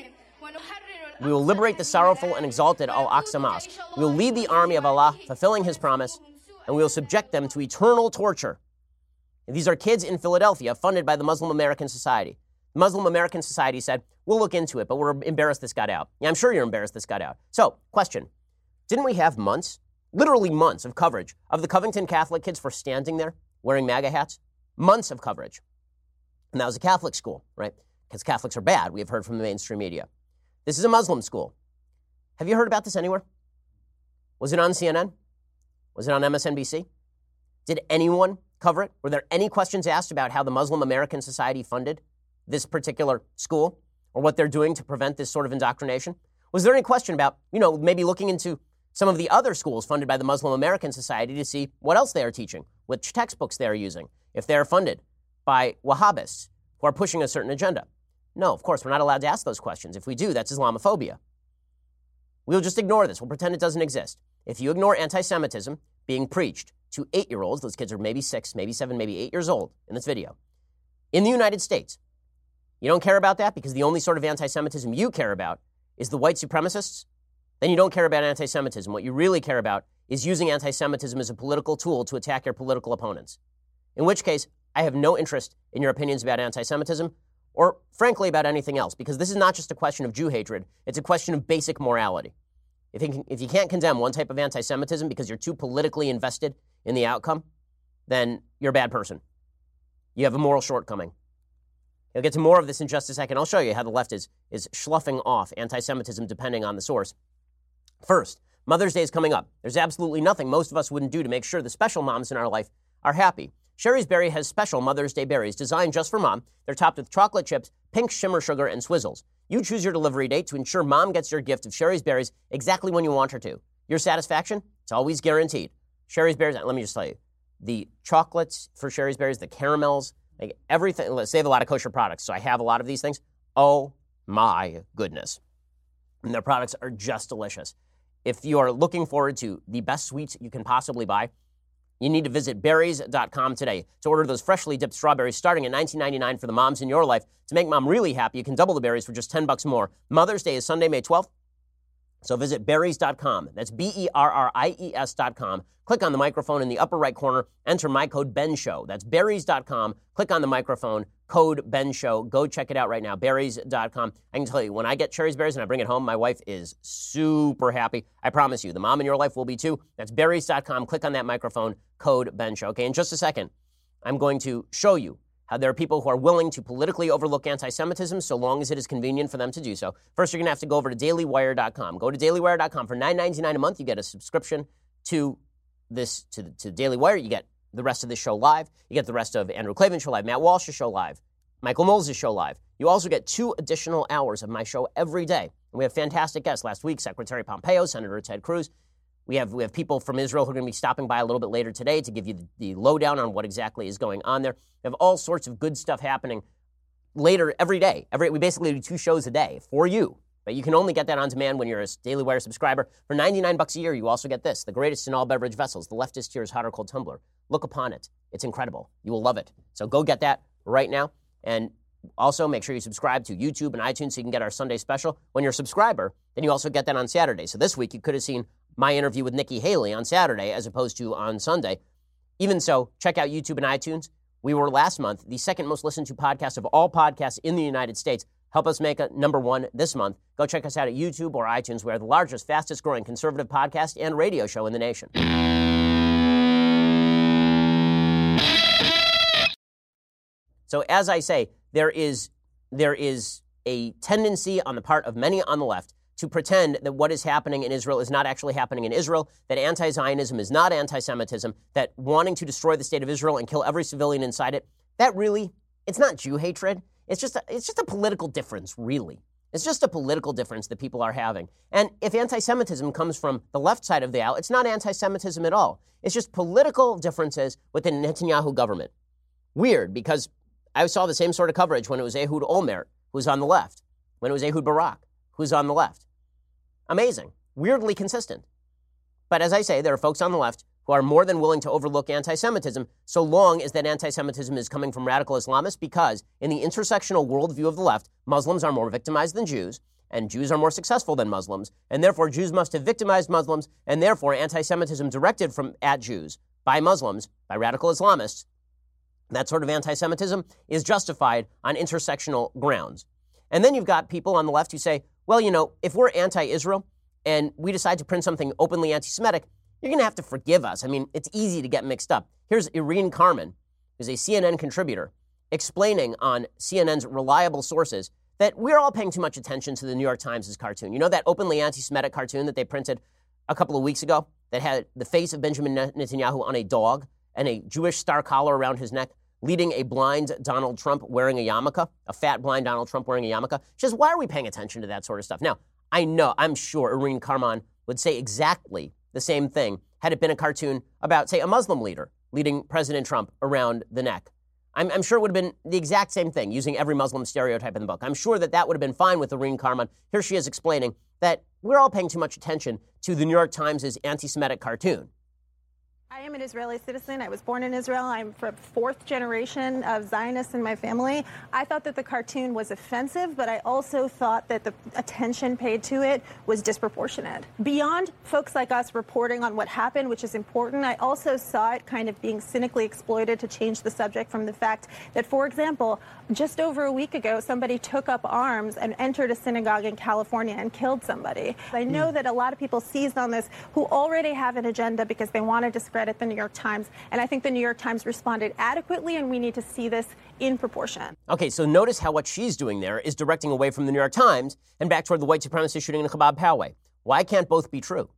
We will liberate the sorrowful and exalted Al Aqsa Mosque. We will lead the army of Allah, fulfilling His promise, and we will subject them to eternal torture. these are kids in Philadelphia funded by the Muslim American Society. The Muslim American Society said, We'll look into it, but we're embarrassed this got out. Yeah, I'm sure you're embarrassed this got out. So, question Didn't we have months, literally months, of coverage of the Covington Catholic kids for standing there wearing MAGA hats? Months of coverage. And that was a Catholic school, right? Because Catholics are bad, we have heard from the mainstream media. This is a Muslim school. Have you heard about this anywhere? Was it on CNN? Was it on MSNBC? Did anyone cover it? Were there any questions asked about how the Muslim American Society funded this particular school or what they're doing to prevent this sort of indoctrination? Was there any question about, you know, maybe looking into some of the other schools funded by the Muslim American Society to see what else they are teaching, which textbooks they are using, if they are funded by Wahhabists who are pushing a certain agenda. No, of course, we're not allowed to ask those questions. If we do, that's Islamophobia. We'll just ignore this. We'll pretend it doesn't exist. If you ignore anti Semitism being preached to eight year olds, those kids are maybe six, maybe seven, maybe eight years old in this video, in the United States, you don't care about that because the only sort of anti Semitism you care about is the white supremacists then you don't care about anti Semitism. What you really care about is using anti Semitism as a political tool to attack your political opponents. In which case, I have no interest in your opinions about anti Semitism or, frankly, about anything else, because this is not just a question of Jew hatred, it's a question of basic morality. If you, if you can't condemn one type of anti Semitism because you're too politically invested in the outcome, then you're a bad person. You have a moral shortcoming. I'll get to more of this in just a second. I'll show you how the left is, is sloughing off anti Semitism depending on the source. First, Mother's Day is coming up. There's absolutely nothing most of us wouldn't do to make sure the special moms in our life are happy. Shari's Berry has special Mother's Day berries designed just for mom. They're topped with chocolate chips, pink shimmer sugar, and swizzles. You choose your delivery date to ensure mom gets your gift of Shari's Berries exactly when you want her to. Your satisfaction? It's always guaranteed. Shari's Berries, let me just tell you, the chocolates for Shari's Berries, the caramels, like everything. They have a lot of kosher products, so I have a lot of these things. Oh my goodness. And their products are just delicious. If you are looking forward to the best sweets you can possibly buy, you need to visit berries.com today to order those freshly dipped strawberries starting at $19.99 for the moms in your life. To make mom really happy, you can double the berries for just 10 bucks more. Mother's Day is Sunday, May 12th. So visit berries.com. That's B E R R I E S.com. Click on the microphone in the upper right corner. Enter my code Ben Show. That's berries.com. Click on the microphone, code Ben Show. Go check it out right now. Berries.com. I can tell you, when I get Shari's Berries and I bring it home, my wife is super happy. I promise you, the mom in your life will be too. That's berries.com. Click on that microphone, code Ben Show. Okay, in just a second, I'm going to show you how there are people who are willing to politically overlook anti Semitism so long as it is convenient for them to do so. First, you're going to have to go over to dailywire.com. Go to dailywire.com. For $9.99 a month, you get a subscription to this, to, to Daily Wire. You get the rest of this show live. You get the rest of Andrew Klavan's show live, Matt Walsh's show live, Michael Knowles' show live. You also get two additional hours of my show every day. And we have fantastic guests. Last week, Secretary Pompeo, Senator Ted Cruz. We have, we have people from Israel who are going to be stopping by a little bit later today to give you the, the lowdown on what exactly is going on there. We have all sorts of good stuff happening later every day. Every, we basically do two shows a day for you. But you can only get that on demand when you're a Daily Wire subscriber. For 99 bucks a year, you also get this the greatest in all beverage vessels, the leftist tears hot or cold tumbler. Look upon it. It's incredible. You will love it. So go get that right now. And also, make sure you subscribe to YouTube and iTunes so you can get our Sunday special. When you're a subscriber, then you also get that on Saturday. So this week, you could have seen my interview with Nikki Haley on Saturday as opposed to on Sunday. Even so, check out YouTube and iTunes. We were last month the second most listened to podcast of all podcasts in the United States. Help us make a number one this month. Go check us out at YouTube or iTunes. We are the largest, fastest growing conservative podcast and radio show in the nation. So, as I say, there is, there is a tendency on the part of many on the left to pretend that what is happening in Israel is not actually happening in Israel, that anti Zionism is not anti Semitism, that wanting to destroy the state of Israel and kill every civilian inside it, that really, it's not Jew hatred. It's just a, it's just a political difference, really. It's just a political difference that people are having. And if anti Semitism comes from the left side of the aisle, it's not anti Semitism at all. It's just political differences within the Netanyahu government. Weird, because I saw the same sort of coverage when it was Ehud Olmert, who was on the left, when it was Ehud Barak, who's on the left. Amazing. Weirdly consistent. But as I say, there are folks on the left who are more than willing to overlook anti Semitism so long as that anti Semitism is coming from radical Islamists because, in the intersectional worldview of the left, Muslims are more victimized than Jews, and Jews are more successful than Muslims, and therefore Jews must have victimized Muslims, and therefore anti Semitism directed from at Jews by Muslims, by radical Islamists, that sort of anti Semitism is justified on intersectional grounds. And then you've got people on the left who say, well, you know, if we're anti Israel and we decide to print something openly anti Semitic, you're going to have to forgive us. I mean, it's easy to get mixed up. Here's Irin Carmon, who's a CNN contributor, explaining on CNN's reliable sources that we're all paying too much attention to the New York Times' cartoon. You know that openly anti Semitic cartoon that they printed a couple of weeks ago that had the face of Benjamin Netanyahu on a dog and a Jewish star collar around his neck? Leading a blind Donald Trump wearing a yarmulke, a fat blind Donald Trump wearing a yarmulke. She says, why are we paying attention to that sort of stuff? Now, I know, I'm sure Irin Carmon would say exactly the same thing had it been a cartoon about, say, a Muslim leader leading President Trump around the neck. I'm, I'm, sure it would have been the exact same thing, using every Muslim stereotype in the book. I'm sure that that would have been fine with Irin Carmon. Here she is explaining that we're all paying too much attention to the New York Times' anti Semitic cartoon. I am an Israeli citizen. I was born in Israel. I'm from fourth generation of Zionists in my family. I thought that the cartoon was offensive, but I also thought that the attention paid to it was disproportionate. Beyond folks like us reporting on what happened, which is important, I also saw it kind of being cynically exploited to change the subject from the fact that, for example, just over a week ago, somebody took up arms and entered a synagogue in California and killed somebody. I know mm. that a lot of people seized on this who already have an agenda because they want to discredit the New York Times. And I think the New York Times responded adequately, and we need to see this in proportion. Okay, so notice how what she's doing there is directing away from the New York Times and back toward the white supremacist shooting in Chabad Poway. Why can't both be true?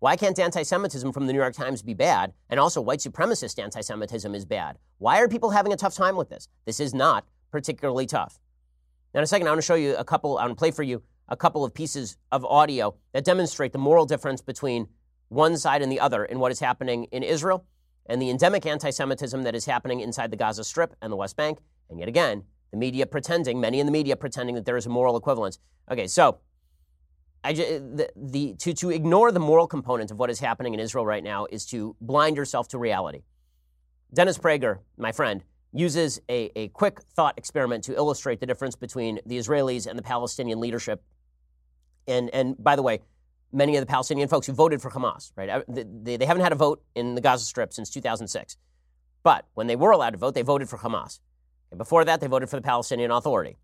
Why can't anti Semitism from the New York Times be bad? And also, white supremacist anti Semitism is bad. Why are people having a tough time with this? This is not particularly tough. Now, in a second, I want to show you a couple, I want to play for you a couple of pieces of audio that demonstrate the moral difference between one side and the other in what is happening in Israel and the endemic anti Semitism that is happening inside the Gaza Strip and the West Bank. And yet again, the media pretending, many in the media pretending that there is a moral equivalence. Okay, so I, the, the, to, to ignore the moral component of what is happening in Israel right now is to blind yourself to reality. Dennis Prager, my friend, uses a, a quick thought experiment to illustrate the difference between the Israelis and the Palestinian leadership. And, and by the way, many of the Palestinian folks who voted for Hamas, right? Uh, they, they haven't had a vote in the Gaza Strip since 2006. But when they were allowed to vote, they voted for Hamas. And before that, they voted for the Palestinian Authority.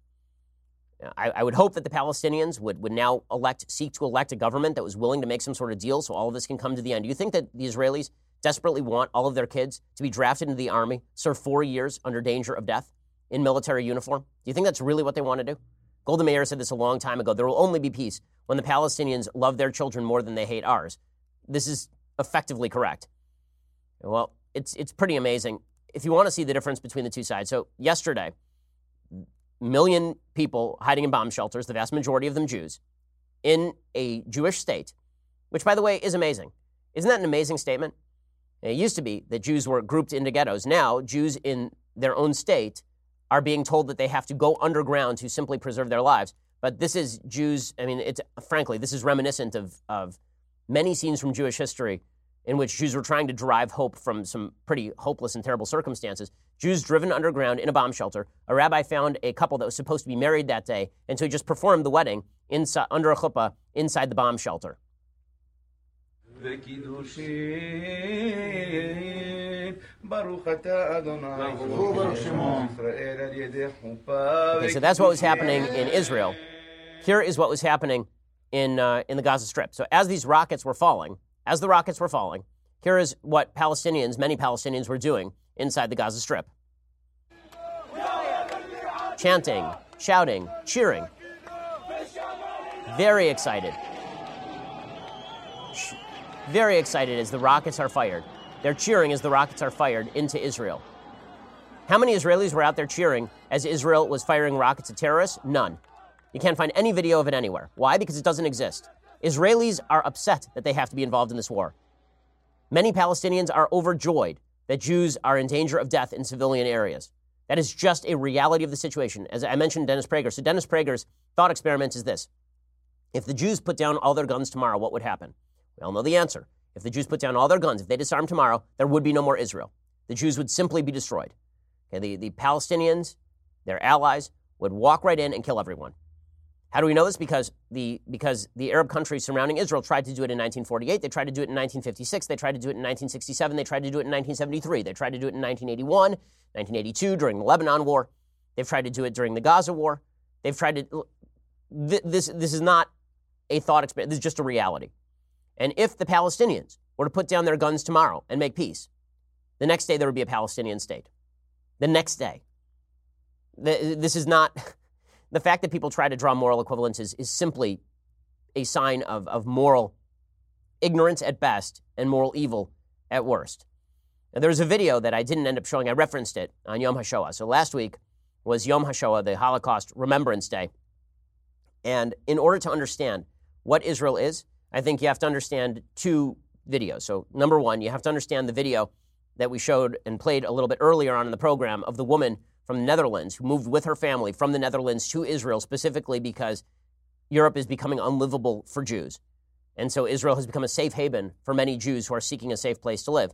I, I, would hope that the Palestinians would, would now elect, seek to elect a government that was willing to make some sort of deal so all of this can come to the end. Do you think that the Israelis desperately want all of their kids to be drafted into the army, serve four years under danger of death in military uniform? Do you think that's really what they want to do? Golda Meir said this a long time ago. There will only be peace when the Palestinians love their children more than they hate ours. This is effectively correct. Well, it's, it's pretty amazing. If you want to see the difference between the two sides, so yesterday, million people hiding in bomb shelters, the vast majority of them Jews, in a Jewish state, which, by the way, is amazing. Isn't that an amazing statement? It used to be that Jews were grouped into ghettos. Now, Jews in their own state are being told that they have to go underground to simply preserve their lives. But this is Jews, I mean, it's frankly, this is reminiscent of, of many scenes from Jewish history in which Jews were trying to derive hope from some pretty hopeless and terrible circumstances. Jews driven underground in a bomb shelter. A rabbi found a couple that was supposed to be married that day, and so he just performed the wedding inside, under a chuppah inside the bomb shelter. Okay, so that's what was happening in Israel. Here is what was happening in, uh, in the Gaza Strip. So as these rockets were falling, as the rockets were falling, here is what Palestinians, many Palestinians, were doing inside the Gaza Strip chanting, shouting, cheering. Very excited. Very excited as the rockets are fired. They're cheering as the rockets are fired into Israel. How many Israelis were out there cheering as Israel was firing rockets at terrorists? None. You can't find any video of it anywhere. Why? Because it doesn't exist. Israelis are upset that they have to be involved in this war. Many Palestinians are overjoyed that Jews are in danger of death in civilian areas. That is just a reality of the situation. As I mentioned, Dennis Prager. So, Dennis Prager's thought experiment is this If the Jews put down all their guns tomorrow, what would happen? We all know the answer. If the Jews put down all their guns, if they disarmed tomorrow, there would be no more Israel. The Jews would simply be destroyed. Okay, the, the Palestinians, their allies, would walk right in and kill everyone. How do we know this? Because the, because the Arab countries surrounding Israel tried to do it in 1948. They tried to do it in 1956. They tried to do it in 1967. They tried to do it in 1973. They tried to do it in 1981, 1982 during the Lebanon War. They've tried to do it during the Gaza War. They've tried to. This, this is not a thought experiment. This is just a reality. And if the Palestinians were to put down their guns tomorrow and make peace, the next day there would be a Palestinian state. The next day. This is not. The fact that people try to draw moral equivalences is simply a sign of, of moral ignorance at best and moral evil at worst. Now, there was a video that I didn't end up showing. I referenced it on Yom HaShoah. So last week was Yom HaShoah, the Holocaust Remembrance Day. And in order to understand what Israel is, I think you have to understand two videos. So, number one, you have to understand the video that we showed and played a little bit earlier on in the program of the woman from the Netherlands who moved with her family from the Netherlands to Israel specifically because Europe is becoming unlivable for Jews. And so Israel has become a safe haven for many Jews who are seeking a safe place to live.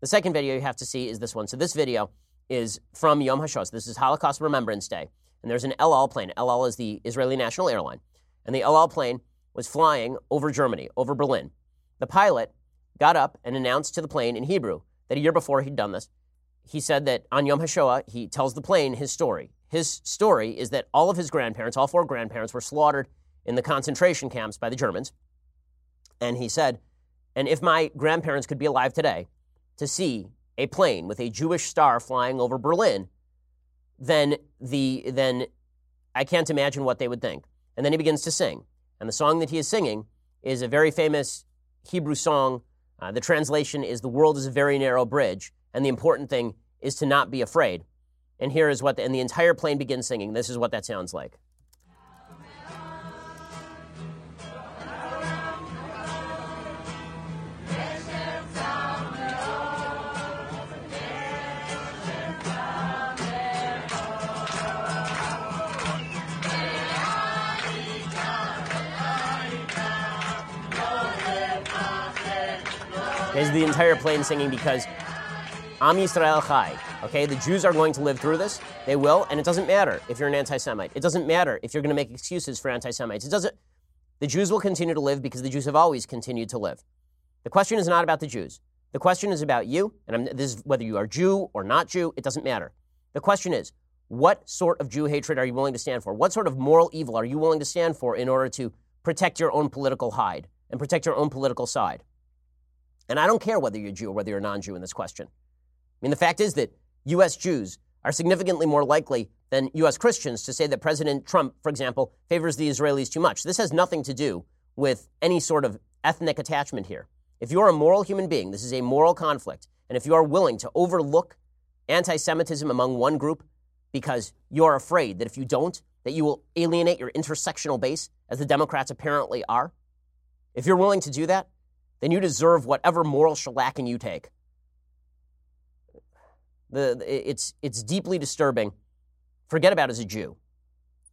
The second video you have to see is this one. So this video is from Yom HaShoah. This is Holocaust Remembrance Day. And there's an El Al plane. El Al is the Israeli national airline. And the El Al plane was flying over Germany, over Berlin. The pilot got up and announced to the plane in Hebrew that a year before he'd done this, he said that on Yom HaShoah, he tells the plane his story. His story is that all of his grandparents, all four grandparents, were slaughtered in the concentration camps by the Germans. And he said, and if my grandparents could be alive today to see a plane with a Jewish star flying over Berlin, then the then I can't imagine what they would think. And then he begins to sing. And the song that he is singing is a very famous Hebrew song. Uh, the translation is "The world is a very narrow bridge," and the important thing is to not be afraid. And here is what, the, and the entire plane begins singing. This is what that sounds like. The entire plane singing because Am Yisrael Chai. Okay, the Jews are going to live through this. They will, and it doesn't matter if you're an anti-Semite. It doesn't matter if you're going to make excuses for anti-Semites. It doesn't. The Jews will continue to live because the Jews have always continued to live. The question is not about the Jews. The question is about you, and I'm, this is whether you are Jew or not Jew. It doesn't matter. The question is, what sort of Jew hatred are you willing to stand for? What sort of moral evil are you willing to stand for in order to protect your own political hide and protect your own political side? And I don't care whether you're Jew or whether you're non Jew in this question. I mean, the fact is that U.S. Jews are significantly more likely than U.S. Christians to say that President Trump, for example, favors the Israelis too much. This has nothing to do with any sort of ethnic attachment here. If you're a moral human being, this is a moral conflict. And if you are willing to overlook anti Semitism among one group because you're afraid that if you don't, that you will alienate your intersectional base, as the Democrats apparently are, if you're willing to do that, then you deserve whatever moral shellacking you take. The, it's, it's deeply disturbing. Forget about as a Jew.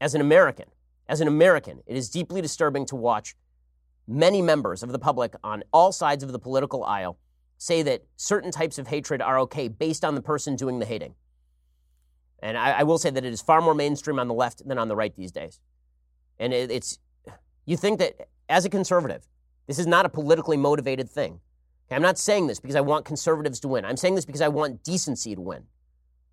As an American, as an American, it is deeply disturbing to watch many members of the public on all sides of the political aisle say that certain types of hatred are okay based on the person doing the hating. And I, I will say that it is far more mainstream on the left than on the right these days. And it, it's, you think that as a conservative, this is not a politically motivated thing. Okay, I'm not saying this because I want conservatives to win. I'm saying this because I want decency to win.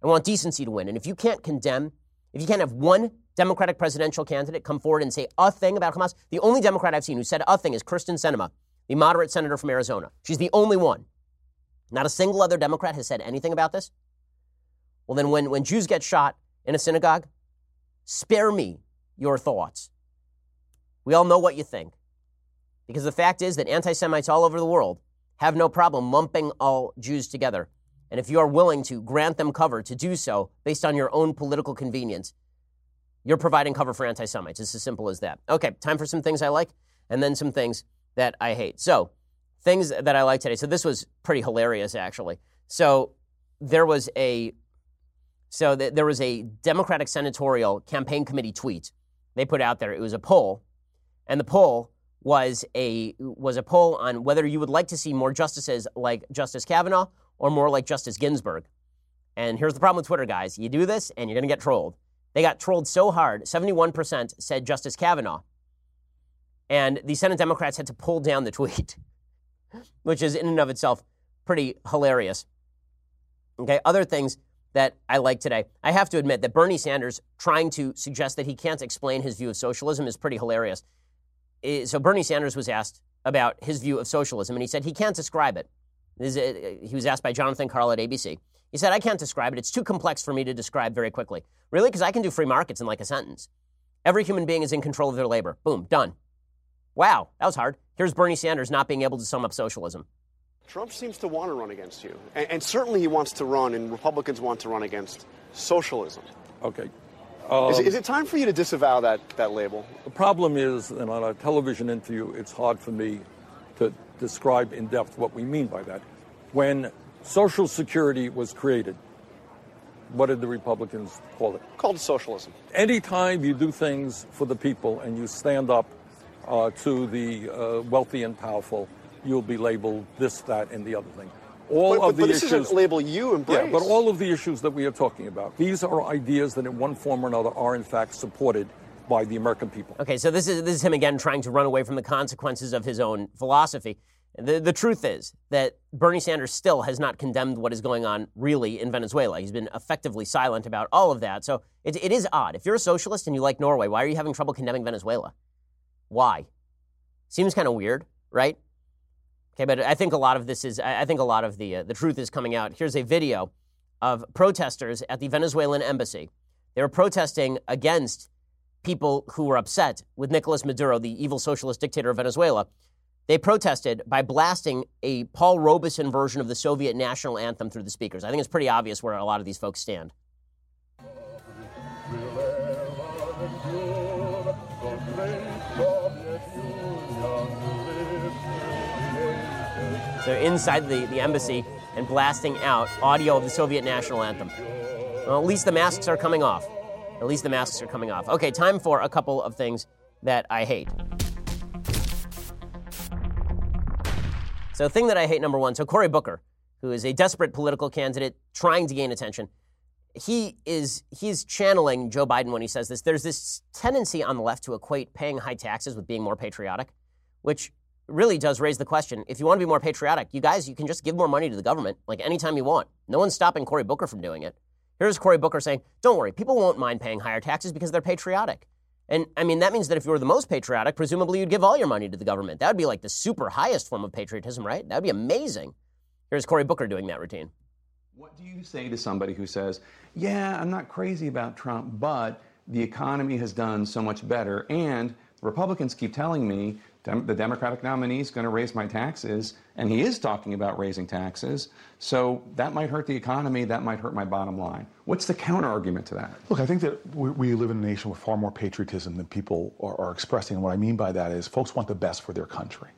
I want decency to win. And if you can't condemn, if you can't have one Democratic presidential candidate come forward and say a thing about Hamas, the only Democrat I've seen who said a thing is Kyrsten Sinema, the moderate senator from Arizona. She's the only one. Not a single other Democrat has said anything about this. Well, then when, when Jews get shot in a synagogue, spare me your thoughts. We all know what you think. Because the fact is that anti Semites all over the world have no problem lumping all Jews together. And if you are willing to grant them cover to do so based on your own political convenience, you're providing cover for anti Semites. It's as simple as that. Okay, time for some things I like and then some things that I hate. So, things that I like today. So, this was pretty hilarious, actually. So, there was a so th- there was a Democratic senatorial campaign committee tweet they put out there. It was a poll, and the poll was a was a poll on whether you would like to see more justices like Justice Kavanaugh or more like Justice Ginsburg. And here's the problem with Twitter, guys. You do this and you're going to get trolled. They got trolled so hard, 71% said Justice Kavanaugh. And the Senate Democrats had to pull down the tweet, which is in and of itself pretty hilarious. Okay, other things that I like today. I have to admit that Bernie Sanders trying to suggest that he can't explain his view of socialism is pretty hilarious so Bernie Sanders was asked about his view of socialism, and he said he can't describe it. Uh, he was asked by Jonathan Karl at ABC. He said, I can't describe it. It's too complex for me to describe very quickly. Really? Because I can do free markets in like a sentence. Every human being is in control of their labor. Boom, done. Wow, that was hard. Here's Bernie Sanders not being able to sum up socialism. Trump seems to want to run against you. And, and certainly he wants to run, and Republicans want to run against socialism. Okay. Um, is, it, is, it time for you to disavow that, that label? The problem is, and on a television interview, it's hard for me to describe in depth what we mean by that. When Social Security was created, what did the Republicans call it? Called socialism. Anytime you do things for the people and you stand up uh, to the uh, wealthy and powerful, you'll be labeled this, that, and the other thing. All But, but, of the but this issues. is a label you embrace. Yeah, but all of the issues that we are talking about, these are ideas that in one form or another are in fact supported by the American people. Okay, so this is this is him again trying to run away from the consequences of his own philosophy. The, the truth is that Bernie Sanders still has not condemned what is going on really in Venezuela. He's been effectively silent about all of that. So it, it is odd. If you're a socialist and you like Norway, why are you having trouble condemning Venezuela? Why? Seems kind of weird, right? Okay, but I think a lot of this is, I think a lot of the, uh, the truth is coming out. Here's a video of protesters at the Venezuelan embassy. They were protesting against people who were upset with Nicolas Maduro, the evil socialist dictator of Venezuela. They protested by blasting a Paul Robeson version of the Soviet national anthem through the speakers. I think it's pretty obvious where a lot of these folks stand. So inside the, the embassy and blasting out audio of the Soviet national anthem. Well, at least the masks are coming off. At least the masks are coming off. Okay, time for a couple of things that I hate. So, thing that I hate, number one, so Cory Booker, who is a desperate political candidate trying to gain attention, he is he's channeling Joe Biden when he says this. There's this tendency on the left to equate paying high taxes with being more patriotic, which really does raise the question. If you want to be more patriotic, you guys, you can just give more money to the government like anytime you want. No one's stopping Cory Booker from doing it. Here's Cory Booker saying, "Don't worry, people won't mind paying higher taxes because they're patriotic." And I mean, that means that if you were the most patriotic, presumably you'd give all your money to the government. That would be like the super highest form of patriotism, right? That would be amazing. Here's Cory Booker doing that routine. What do you say to somebody who says, Yeah, I'm not crazy about Trump, but the economy has done so much better, and Republicans keep telling me the Democratic nominee is going to raise my taxes, and he is talking about raising taxes, so that might hurt the economy, that might hurt my bottom line. What's the counter argument to that? Look, I think that we, we live in a nation with far more patriotism than people are, are expressing. And what I mean by that is folks want the best for their country.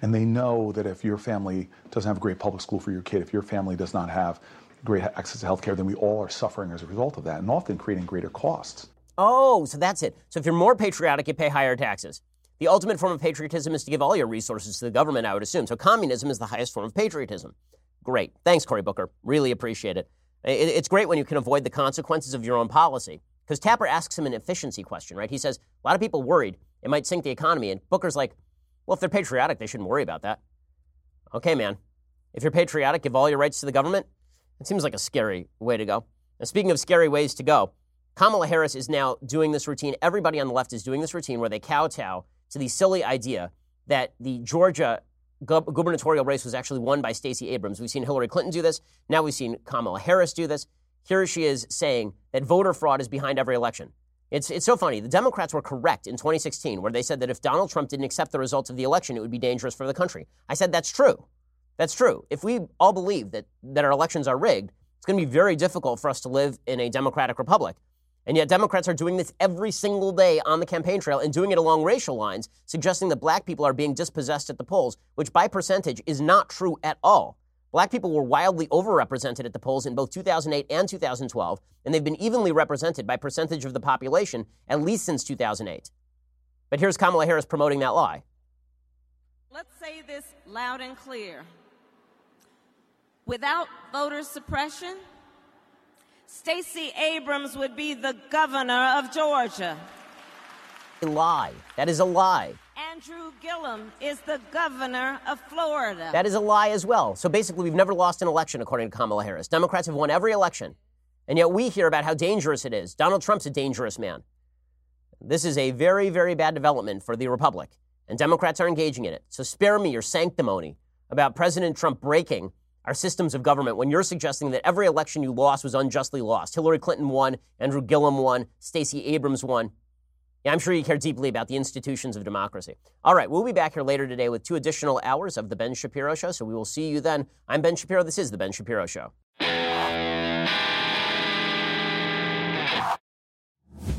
And they know that if your family doesn't have a great public school for your kid, if your family does not have great access to health care, then we all are suffering as a result of that and often creating greater costs. Oh, so that's it. So if you're more patriotic, you pay higher taxes. The ultimate form of patriotism is to give all your resources to the government, I would assume. So communism is the highest form of patriotism. Great. Thanks, Cory Booker. Really appreciate it. It's great when you can avoid the consequences of your own policy. Because Tapper asks him an efficiency question, right? He says, a lot of people worried it might sink the economy. And Booker's like, well, if they're patriotic, they shouldn't worry about that. Okay, man. If you're patriotic, give all your rights to the government. It seems like a scary way to go. Speaking of scary ways to go, Kamala Harris is now doing this routine. Everybody on the left is doing this routine where they kowtow to the silly idea that the Georgia gubernatorial race was actually won by Stacey Abrams. We've seen Hillary Clinton do this. Now we've seen Kamala Harris do this. Here she is saying that voter fraud is behind every election. It's, it's so funny. The Democrats were correct in 2016, where they said that if Donald Trump didn't accept the results of the election, it would be dangerous for the country. I said that's true. That's true. If we all believe that, that our elections are rigged, it's going to be very difficult for us to live in a democratic republic. And yet, Democrats are doing this every single day on the campaign trail and doing it along racial lines, suggesting that black people are being dispossessed at the polls, which by percentage is not true at all. Black people were wildly overrepresented at the polls in both 2008 and 2012, and they've been evenly represented by percentage of the population at least since 2008. But here's Kamala Harris promoting that lie. Let's say this loud and clear. Without voter suppression, Stacey Abrams would be the governor of Georgia. A lie. That is a lie. Andrew Gillum is the governor of Florida. That is a lie as well. So basically, we've never lost an election, according to Kamala Harris. Democrats have won every election. And yet we hear about how dangerous it is. Donald Trump's a dangerous man. This is a very, very bad development for the Republic. And Democrats are engaging in it. So spare me your sanctimony about President Trump breaking our systems of government when you're suggesting that every election you lost was unjustly lost. Hillary Clinton won, Andrew Gillum won, Stacey Abrams won. Yeah, I'm sure you care deeply about the institutions of democracy. All right, we'll be back here later today with two additional hours of The Ben Shapiro Show, so we will see you then. I'm Ben Shapiro. This is The Ben Shapiro Show.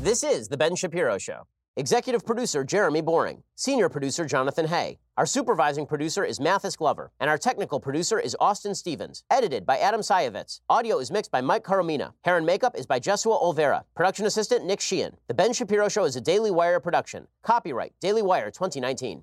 This is The Ben Shapiro Show. Executive producer Jeremy Boring, senior producer Jonathan Hay. Our supervising producer is Mathis Glover, and our technical producer is Austin Stevens. Edited by Adam Sajnovits. Audio is mixed by Mike Coromina. Hair and makeup is by Jesua Olvera. Production assistant Nick Sheehan. The Ben Shapiro Show is a Daily Wire production. Copyright Daily Wire 2019.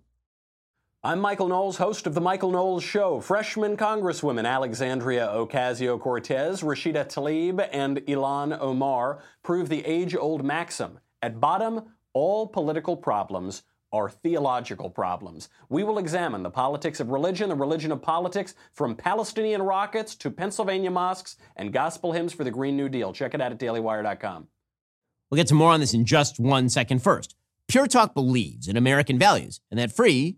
I'm Michael Knowles, host of The Michael Knowles Show. Freshman Congresswomen Alexandria Ocasio Cortez, Rashida Tlaib, and Ilhan Omar prove the age old maxim at bottom, all political problems are theological problems. We will examine the politics of religion, the religion of politics, from Palestinian rockets to Pennsylvania mosques and gospel hymns for the Green New Deal. Check it out at dailywire.com. We'll get to more on this in just one second. First, Pure Talk believes in American values, and that free